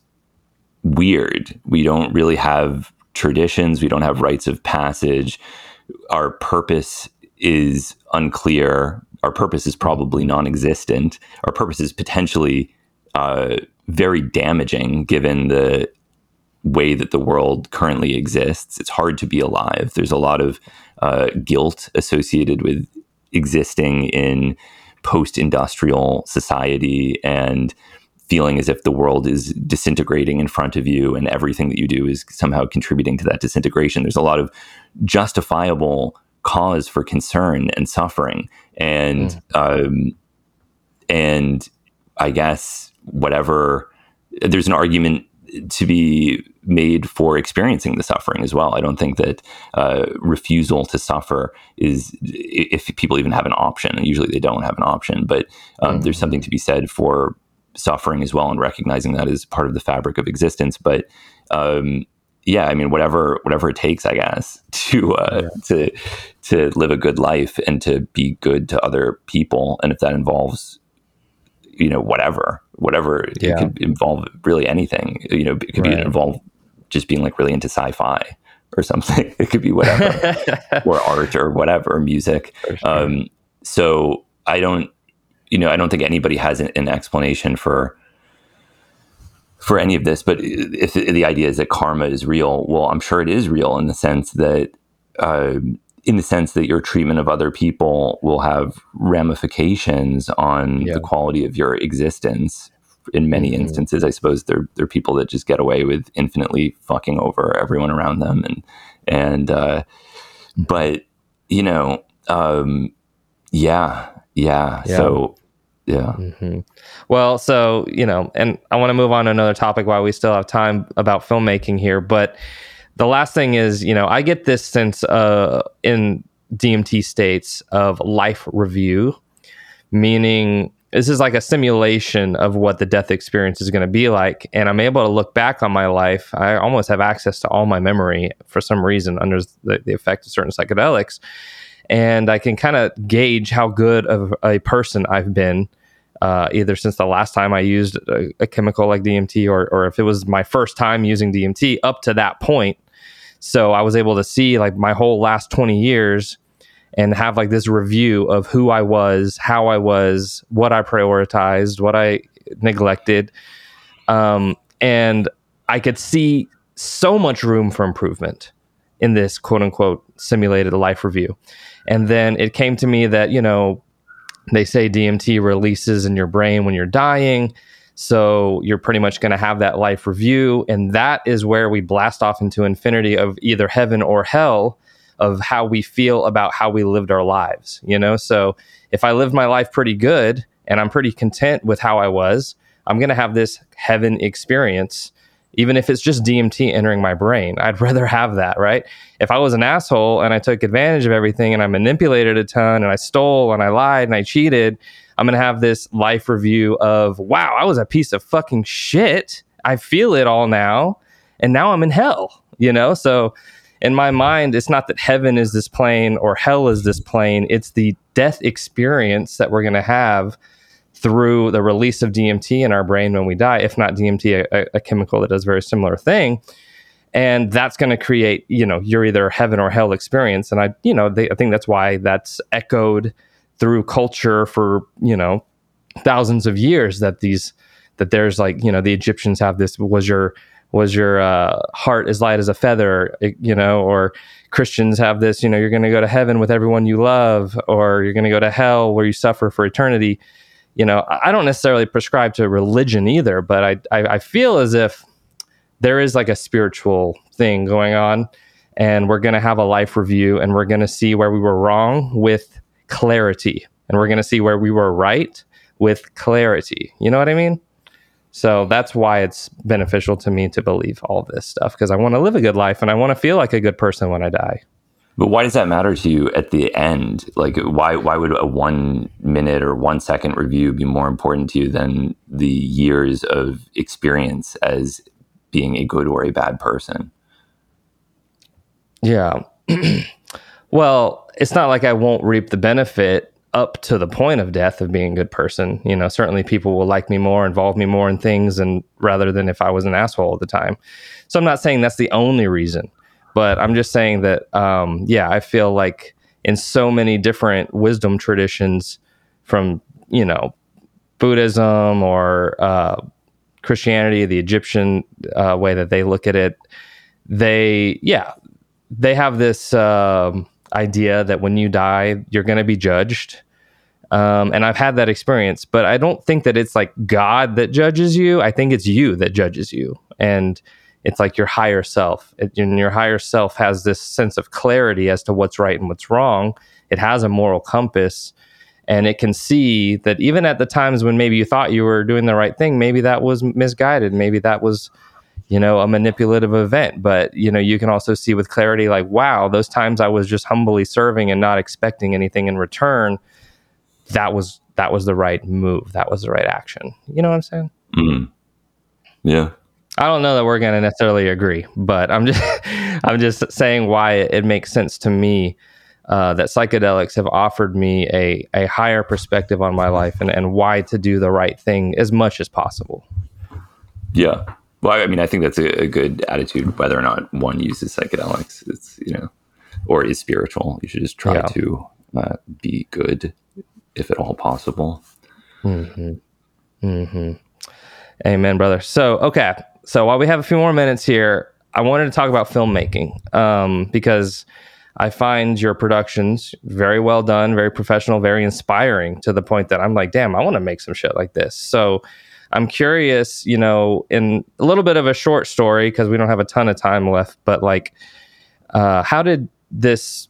weird. We don't really have traditions. We don't have rites of passage our purpose is unclear. Our purpose is probably non existent. Our purpose is potentially uh, very damaging given the way that the world currently exists. It's hard to be alive. There's a lot of uh, guilt associated with existing in post industrial society and feeling as if the world is disintegrating in front of you and everything that you do is somehow contributing to that disintegration. There's a lot of justifiable cause for concern and suffering. And, mm. um, and I guess whatever, there's an argument to be made for experiencing the suffering as well. I don't think that uh, refusal to suffer is, if people even have an option, and usually they don't have an option, but um, mm. there's something to be said for suffering as well and recognizing that as part of the fabric of existence. But um, yeah, I mean, whatever whatever it takes, I guess, to uh, yeah. to to live a good life and to be good to other people, and if that involves, you know, whatever, whatever, yeah. it could involve really anything. You know, it could right. be involved just being like really into sci-fi or something. It could be whatever, or art or whatever, music. Sure. Um, so I don't you know, I don't think anybody has an, an explanation for for any of this. But if the idea is that karma is real, well, I'm sure it is real in the sense that. Uh, in the sense that your treatment of other people will have ramifications on yeah. the quality of your existence. In many mm-hmm. instances, I suppose there there are people that just get away with infinitely fucking over everyone around them, and and uh, but you know, um, yeah, yeah. yeah. So, yeah. Mm-hmm. Well, so, you know, and I want to move on to another topic while we still have time about filmmaking here. But the last thing is, you know, I get this sense uh, in DMT states of life review, meaning this is like a simulation of what the death experience is going to be like. And I'm able to look back on my life. I almost have access to all my memory for some reason under the, the effect of certain psychedelics and I can kind of gauge how good of a person I've been. Uh, either since the last time I used a, a, chemical like DMT, or or if it was my first time using DMT up to that point. So I was able to see like my whole last twenty years and have like this review of who I was, how I was, what I prioritized, what I neglected, um, and I could see so much room for improvement in this quote unquote simulated life review. And then it came to me that, you know, they say DMT releases in your brain when you're dying. So you're pretty much going to have that life review. And that is where we blast off into infinity of either heaven or hell of how we feel about how we lived our lives, you know? So if I lived my life pretty good and I'm pretty content with how I was, I'm going to have this heaven experience even if it's just DMT entering my brain. I'd rather have that, right? If I was an asshole and I took advantage of everything and I manipulated a ton and I stole and I lied and I cheated, I'm going to have this life review of, wow, I was a piece of fucking shit. I feel it all now. And now I'm in hell, you know? So in my mind, it's not that heaven is this plane or hell is this plane. It's the death experience that we're going to have through the release of DMT in our brain when we die, if not DMT, a, a chemical that does a very similar thing. And that's going to create, you know, you're either heaven or hell experience. And I, you know, they, I think that's why that's echoed through culture for, you know, thousands of years that these, that there's like, you know, the Egyptians have this, was your, was your uh, heart as light as a feather, you know, or Christians have this, you know, you're going to go to heaven with everyone you love, or you're going to go to hell where you suffer for eternity you know, I don't necessarily prescribe to religion either, but I, I, I feel as if there is like a spiritual thing going on, and we're going to have a life review, and we're going to see where we were wrong with clarity, and we're going to see where we were right with clarity. You know what I mean? So that's why it's beneficial to me to believe all this stuff because I want to live a good life and I want to feel like a good person when I die. But why does that matter to you at the end? Like, why why would a one minute or one second review be more important to you than the years of experience as being a good or a bad person? Yeah. well, it's not like I won't reap the benefit up to the point of death of being a good person. You know, certainly people will like me more, involve me more in things, and rather than if I was an asshole all the time. So I'm not saying that's the only reason. But I'm just saying that, um, yeah, I feel like in so many different wisdom traditions from, you know, Buddhism or uh, Christianity, the Egyptian uh, way that they look at it, they, yeah, they have this uh, idea that when you die, you're going to be judged. Um, and I've had that experience, but I don't think that it's like God that judges you. I think it's you that judges you. And it's like your higher self. It, and your higher self has this sense of clarity as to what's right and what's wrong. It has a moral compass and it can see that even at the times when maybe you thought you were doing the right thing, maybe that was misguided. Maybe that was, you know, a manipulative event. But, you know, you can also see with clarity, like, wow, those times I was just humbly serving and not expecting anything in return. That was that was the right move. That was the right action. You know what I'm saying? Mm. Yeah. I don't know that we're going to necessarily agree, but I'm just I'm just saying why it, makes sense to me uh, that psychedelics have offered me a a higher perspective on my life and and why to do the right thing as much as possible. Yeah. Well, I mean, I think that's a, a good attitude, whether or not one uses psychedelics. It's you know, or is spiritual. You should just try yeah. to uh, be good, if at all possible. Hmm. Hmm. Amen, brother. So, okay, so while we have a few more minutes here, I wanted to talk about filmmaking um, because I find your productions very well done, very professional, very inspiring to the point that I'm like, damn, I want to make some shit like this. So I'm curious, you know, in a little bit of a short story because we don't have a ton of time left, but like, uh, how did this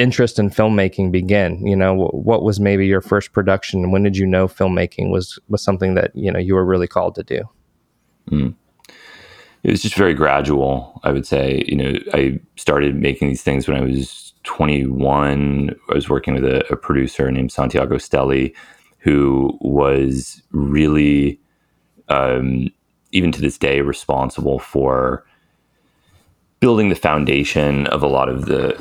interest in filmmaking begin? You know, what was maybe your first production? When did you know filmmaking was was something that you know you were really called to do? Mm it was just very gradual. I would say, you know, I started making these things when I was 21. I was working with a, a producer named Santiago Stelley, who was really, um, even to this day, responsible for building the foundation of a lot of the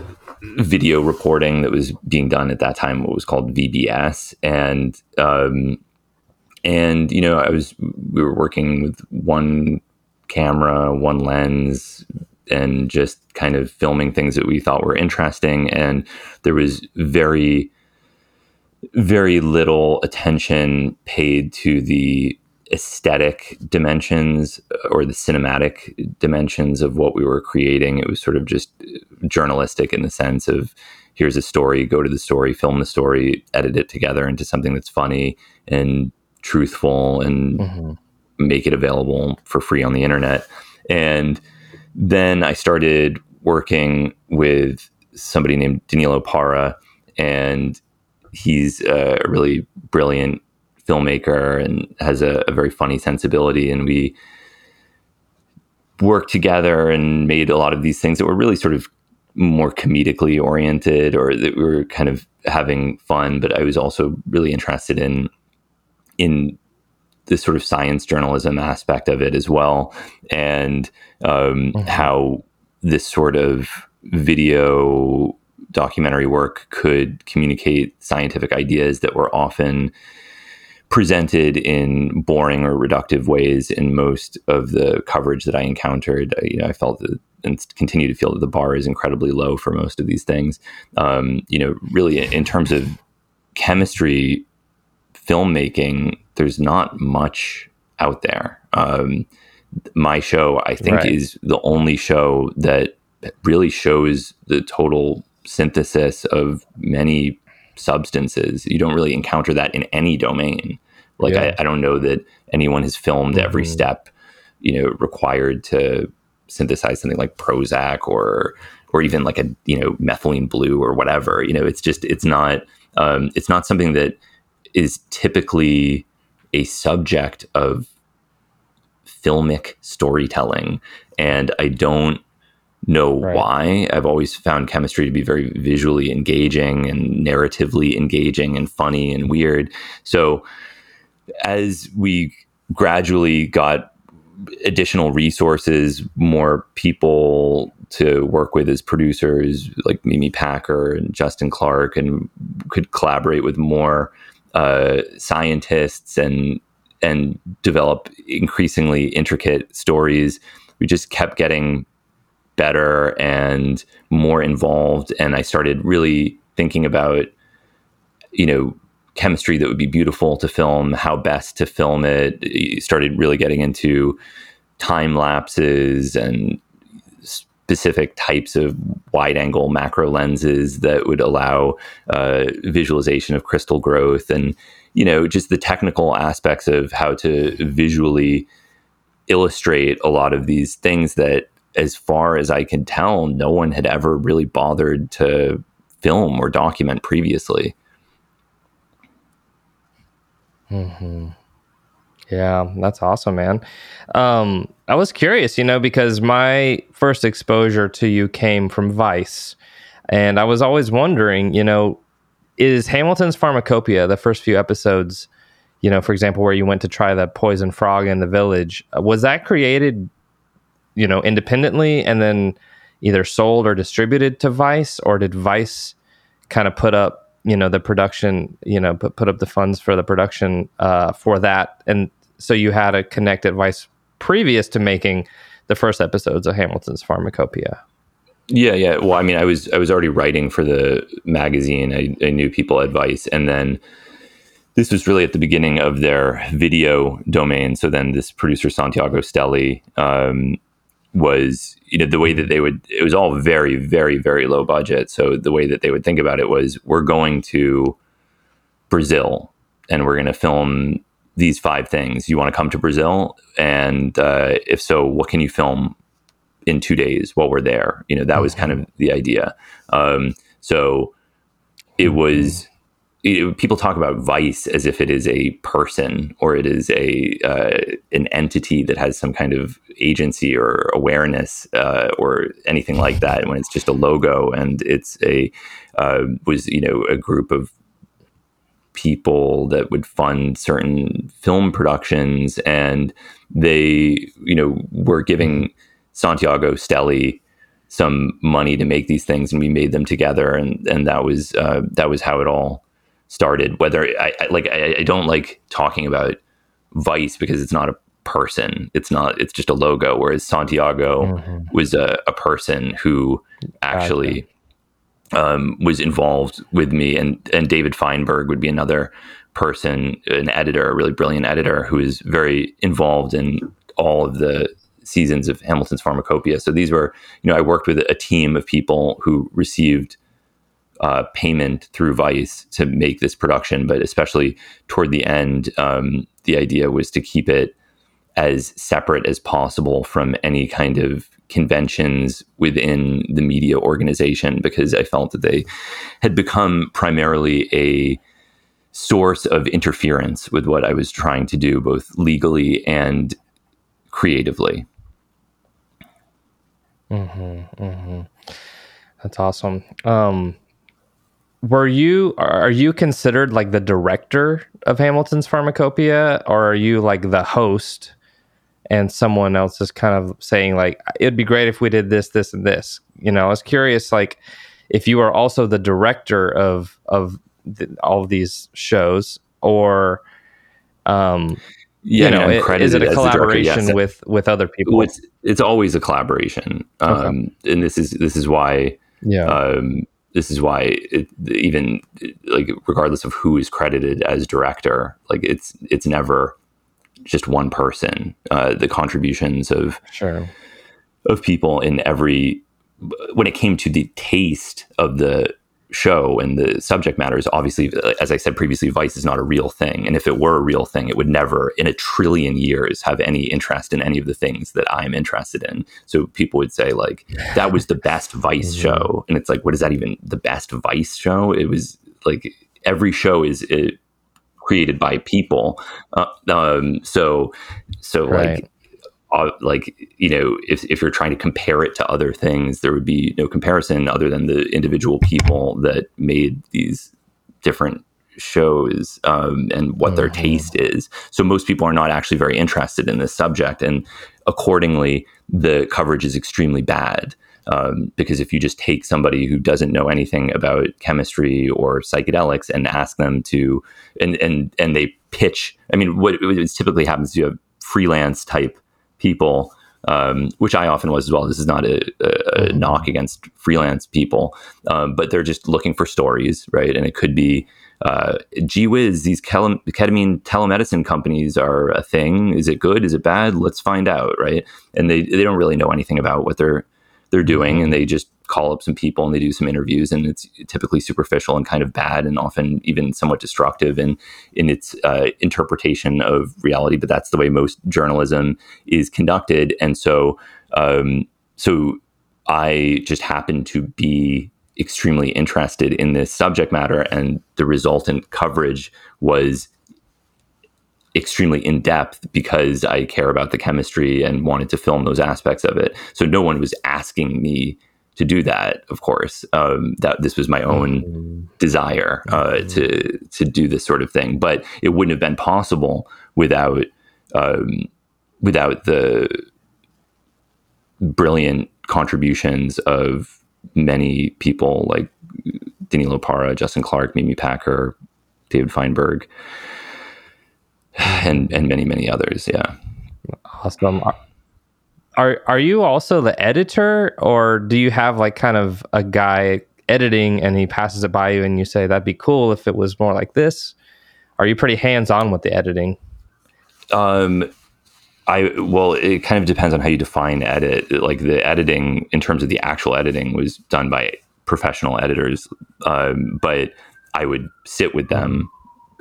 video reporting that was being done at that time. What was called VBS, and um, and you know, I was we were working with one camera, one lens, and just kind of filming things that we thought were interesting. And there was very, very little attention paid to the aesthetic dimensions or the cinematic dimensions of what we were creating. It was sort of just journalistic in the sense of here's a story, go to the story, film the story, edit it together into something that's funny and truthful and mm-hmm. Make it available for free on the internet. And then I started working with somebody named Danilo Parra, and he's a really brilliant filmmaker and has a, a very funny sensibility. And we worked together and made a lot of these things that were really sort of more comedically oriented or that we were kind of having fun. But I was also really interested in in the sort of science journalism aspect of it as well, and um, mm-hmm. how this sort of video documentary work could communicate scientific ideas that were often presented in boring or reductive ways in most of the coverage that I encountered. You know, I felt that and continue to feel that the bar is incredibly low for most of these things. Um, you know, really in terms of chemistry filmmaking, there's not much out there. Um, my show, I think, right. is the only show that really shows the total synthesis of many substances. You don't really encounter that in any domain. Like yeah. I, I, don't know that anyone has filmed mm-hmm. every step, you know, required to synthesize something like Prozac or or even like a you know methylene blue or whatever. You know, it's just it's not um, it's not something that is typically a subject of filmic storytelling, and I don't know right. why. I've always found chemistry to be very visually engaging and narratively engaging and funny and weird. So as we gradually got additional resources, more people to work with as producers, like Mimi Packer and Justin Clark, and could collaborate with more uh, scientists and and develop increasingly intricate stories. We just kept getting better and more involved, and I started really thinking about, you know, chemistry that would be beautiful to film, how best to film it. Started really getting into time lapses and specific types of wide angle macro lenses that would allow uh, visualization of crystal growth and you know just the technical aspects of how to visually illustrate a lot of these things that as far as i can tell no one had ever really bothered to film or document previously Mm-hmm. Yeah, that's awesome, man. Um, I was curious, you know, because my first exposure to you came from Vice, and I was always wondering, you know, is Hamilton's Pharmacopeia the first few episodes, you know, for example, where you went to try the poison frog in the village, uh, was that created, you know, independently and then either sold or distributed to Vice, or did Vice kind of put up you know the production you know put, put up the funds for the production uh, for that. And so you had a connect at Vice previous to making the first episodes of hamilton's pharmacopeia. Yeah yeah. Well i mean i was i was already writing for the magazine. I, I knew people at Vice. And then this was really at the beginning of their video domain. So then this producer santiago stelley um, was you know the way that they would it was all very very very low budget. So the way that they would think about it was we're going to brazil and we're going to film these five things. You want to come to brazil? And uh, if so what can you film in two days while we're there? You know that was kind of mm-hmm. the idea. Um, so it was people talk about vice as if it is a person or it is a uh, an entity that has some kind of agency or awareness uh, or anything like that when it's just a logo and it's a uh, was you know a group of people that would fund certain film productions and they you know were giving Santiago Stelley some money to make these things and we made them together and and that was uh, that was how it all started. Whether I, I like, I, I, don't like talking about Vice because it's not a person. It's not. It's just a logo. Whereas Santiago mm-hmm. was a, a, person who actually um, was involved with me, and and David Feinberg would be another person, an editor, a really brilliant editor who is very involved in all of the seasons of Hamilton's Pharmacopeia. So these were, you know, I worked with a team of people who received uh, payment through Vice to make this production, but especially toward the end, um, the idea was to keep it as separate as possible from any kind of conventions within the media organization because I felt that they had become primarily a source of interference with what I was trying to do, both legally and creatively. Mm-hmm, mm-hmm. That's awesome. Um, were you are you considered like the director of Hamilton's Pharmacopeia, or are you like the host? And someone else is kind of saying like it'd be great if we did this, this, and this. You know, I was curious like if you are also the director of of the, all of these shows, or um, yeah, you know, it, is it a collaboration yes. with with other people? It's it's always a collaboration, um, okay. and this is this is why yeah. Um, this is why it, even like regardless of who is credited as director, like it's it's never just one person. Uh, the contributions of sure of people in every when it came to the taste of the show and the subject matter is obviously, as I said previously, Vice is not a real thing. And if it were a real thing, it would never, in a trillion years, have any interest in any of the things that I'm interested in. So people would say, like, that was the best Vice mm-hmm. show. And it's like, what is that even the best Vice show? It was like every show is it, created by people. Uh, um, so, so right. like, uh, like you know if, if you're trying to compare it to other things there would be no comparison other than the individual people that made these different shows um, and what mm-hmm. their taste is so most people are not actually very interested in this subject and accordingly the coverage is extremely bad um, because if you just take somebody who doesn't know anything about chemistry or psychedelics and ask them to and and and they pitch i mean what, what typically happens you have freelance type people, um, which I often was as well. This is not a, a, a mm-hmm. knock against freelance people, um, but they're just looking for stories, right? And it could be, uh, gee whiz, these ketamine telemedicine companies are a thing. Is it good? Is it bad? Let's find out, right? And they, they don't really know anything about what they're they're doing, and they just call up some people and they do some interviews and it's typically superficial and kind of bad and often even somewhat destructive in in its uh, interpretation of reality but that's the way most journalism is conducted and so um, so I just happened to be extremely interested in this subject matter and the resultant coverage was extremely in depth because I care about the chemistry and wanted to film those aspects of it. So no one was asking me to do that. Of course, um, that this was my own mm-hmm. desire uh, mm-hmm. to to do this sort of thing, but it wouldn't have been possible without um, without the brilliant contributions of many people like Danilo Parra, Justin Clark, Mimi Packer, David Feinberg and and many many others. Yeah, awesome. Are are you also the editor, or do you have like kind of a guy editing and he passes it by you and you say that'd be cool if it was more like this? Are you pretty hands on with the editing? Um, I well, it kind of depends on how you define edit. Like the editing, in terms of the actual editing, was done by professional editors, um, but I would sit with them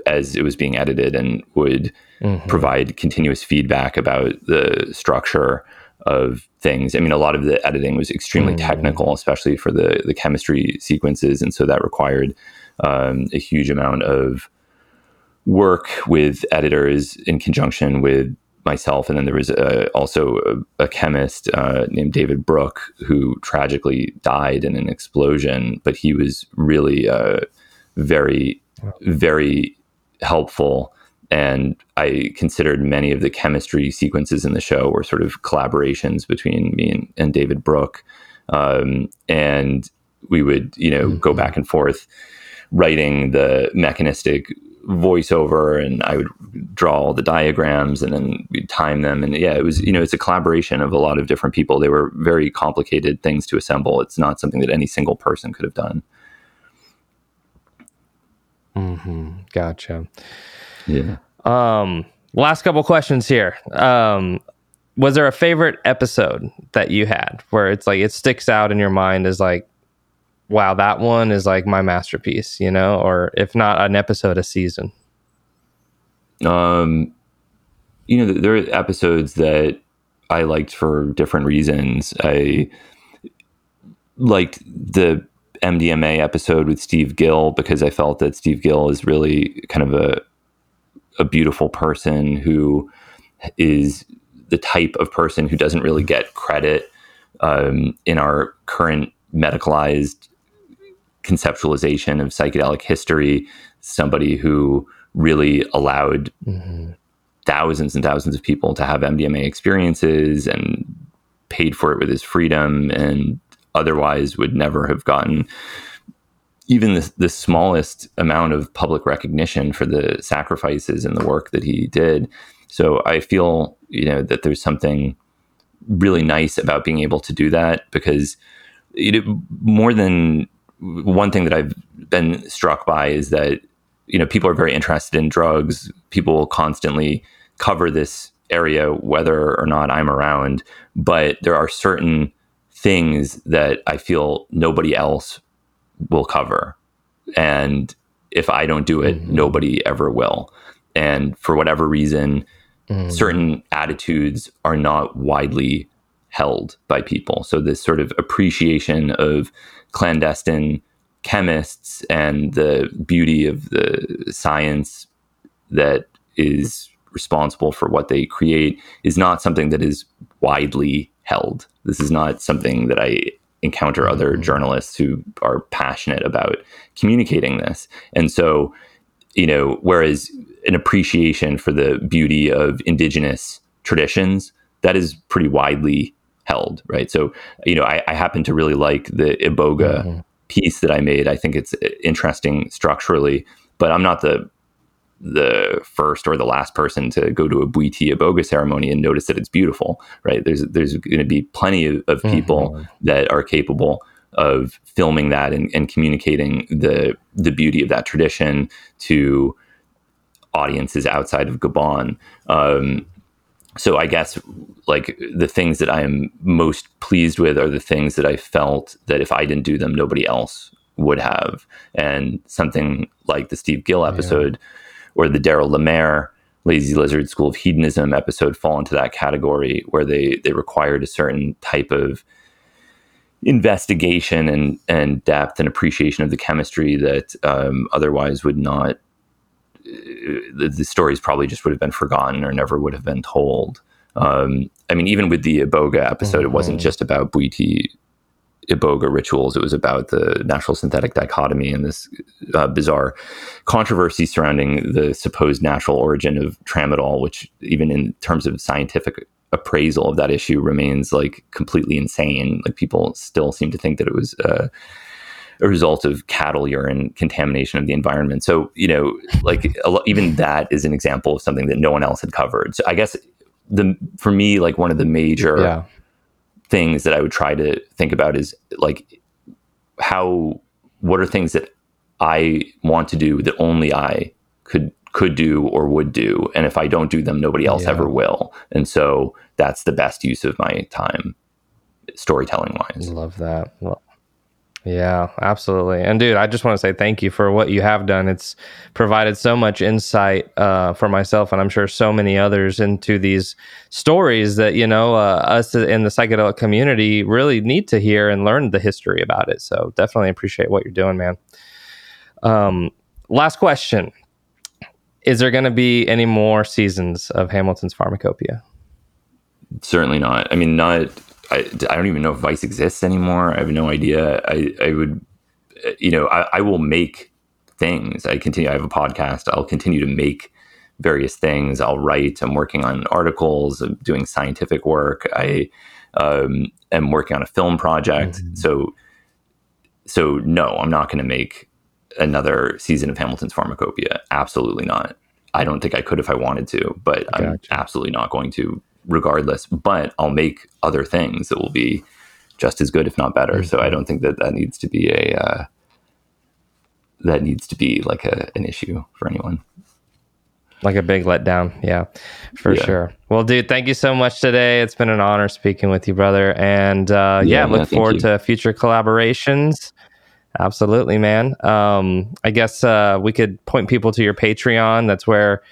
as it was being edited and would mm-hmm. provide continuous feedback about the structure of things. I mean, a lot of the editing was extremely mm-hmm. technical, especially for the the chemistry sequences, and so that required um, a huge amount of work with editors in conjunction with myself. And then there was uh, also a, a chemist uh, named David Brook who tragically died in an explosion, but he was really uh, very, very helpful. And I considered many of the chemistry sequences in the show were sort of collaborations between me and, and David Brook. Um, and we would, you know, mm-hmm. go back and forth writing the mechanistic voiceover and I would draw all the diagrams and then we'd time them. And yeah, it was, you know, it's a collaboration of a lot of different people. They were very complicated things to assemble. It's not something that any single person could have done. Hmm. Gotcha. Yeah. Um, last couple questions here. Um, was there a favorite episode that you had where it's like it sticks out in your mind as like, wow, that one is like my masterpiece, you know, or if not an episode, a season. Um, you know, there are episodes that I liked for different reasons. I liked the MDMA episode with Steve Gill because I felt that Steve Gill is really kind of a a beautiful person who is the type of person who doesn't really get credit um, in our current medicalized conceptualization of psychedelic history. Somebody who really allowed thousands and thousands of people to have MDMA experiences and paid for it with his freedom and otherwise would never have gotten even the, the smallest amount of public recognition for the sacrifices and the work that he did. So I feel, you know, that there's something really nice about being able to do that because it, more than one thing that I've been struck by is that, you know, people are very interested in drugs. People will constantly cover this area whether or not I'm around, but there are certain things that I feel nobody else will cover. And if I don't do it, mm-hmm. nobody ever will. And for whatever reason, mm-hmm. certain attitudes are not widely held by people. So this sort of appreciation of clandestine chemists and the beauty of the science that is responsible for what they create is not something that is widely held. This is not something that I encounter other mm-hmm. journalists who are passionate about communicating this. And so, you know, whereas an appreciation for the beauty of indigenous traditions, that is pretty widely held, right? So, you know, I, I happen to really like the Iboga mm-hmm. piece that I made. I think it's interesting structurally, but I'm not the the first or the last person to go to a Bwiti Iboga ceremony and notice that it's beautiful, right? There's there's going to be plenty of, of people that are capable of filming that and, and communicating the the beauty of that tradition to audiences outside of Gabon. Um, so I guess like the things that I am most pleased with are the things that I felt that if I didn't do them, nobody else would have. And something like the Steve Gill episode or the Daryl Lemaire Lazy Lizard School of Hedonism episode fall into that category where they they required a certain type of investigation and and depth and appreciation of the chemistry that um, otherwise would not the, the stories probably just would have been forgotten or never would have been told. Um, I mean, even with the Iboga episode, it wasn't just about Bwiti Iboga rituals. It was about the natural synthetic dichotomy and this uh, bizarre controversy surrounding the supposed natural origin of tramadol, which, even in terms of scientific appraisal of that issue, remains like completely insane. Like people still seem to think that it was. Uh, a result of cattle urine contamination of the environment. So, you know, like lo- even that is an example of something that no one else had covered. So, I guess the for me, like one of the major Yeah. Things that I would try to think about is like how what are things that I want to do that only I could could do or would do, and if I don't do them, nobody else Yeah. ever will. And so that's the best use of my time, storytelling wise. Love that. Well, yeah, absolutely. And dude, I just want to say thank you for what you have done. It's provided so much insight uh, for myself, and I'm sure so many others into these stories that you know uh, us in the psychedelic community really need to hear and learn the history about it. So definitely appreciate what you're doing, man. Um, last question: Is there going to be any more seasons of Hamilton's Pharmacopeia? Certainly not. I mean, not. I, I don't even know if Vice exists anymore. I have no idea. I, I would, you know, I, I will make things. I continue. I have a podcast. I'll continue to make various things. I'll write. I'm working on articles. I'm doing scientific work. I um, am working on a film project. So, so no, I'm not going to make another season of Hamilton's Pharmacopeia. Absolutely not. I don't think I could if I wanted to, but I'm absolutely not going to regardless. But I'll make other things that will be just as good, if not better. So I don't think that that needs to be a uh, that needs to be like a, an issue for anyone. Like a big letdown. Yeah, for Yeah. sure. Well, dude, thank you so much today. It's been an honor speaking with you, brother. And uh, yeah, Yeah, look yeah, forward you. to future collaborations. Absolutely, man. Um, I guess uh, we could point people to your Patreon. That's where,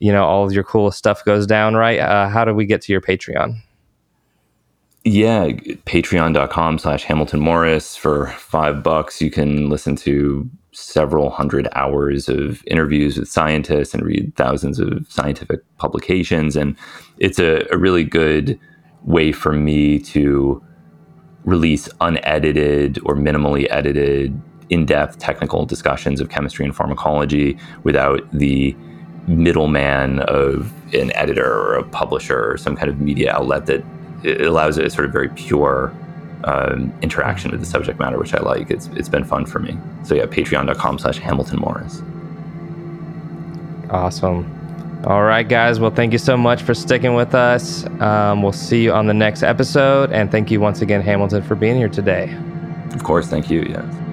you know, all your cool stuff goes down, right? Uh, how do we get to your Patreon? Yeah, patreon.com slash Hamilton Morris for five bucks. You can listen to several hundred hours of interviews with scientists and read thousands of scientific publications. And it's a, a really good way for me to release unedited or minimally edited, in depth technical discussions of chemistry and pharmacology without the middleman of an editor or a publisher or some kind of media outlet that it allows a sort of very pure um, interaction with the subject matter, which I like. It's it's been fun for me. So yeah, patreon.com slash Hamilton Morris. Awesome. All right, guys. Well, thank you so much for sticking with us. Um, we'll see you on the next episode. And thank you once again, Hamilton, for being here today. Of course, thank you. Yes.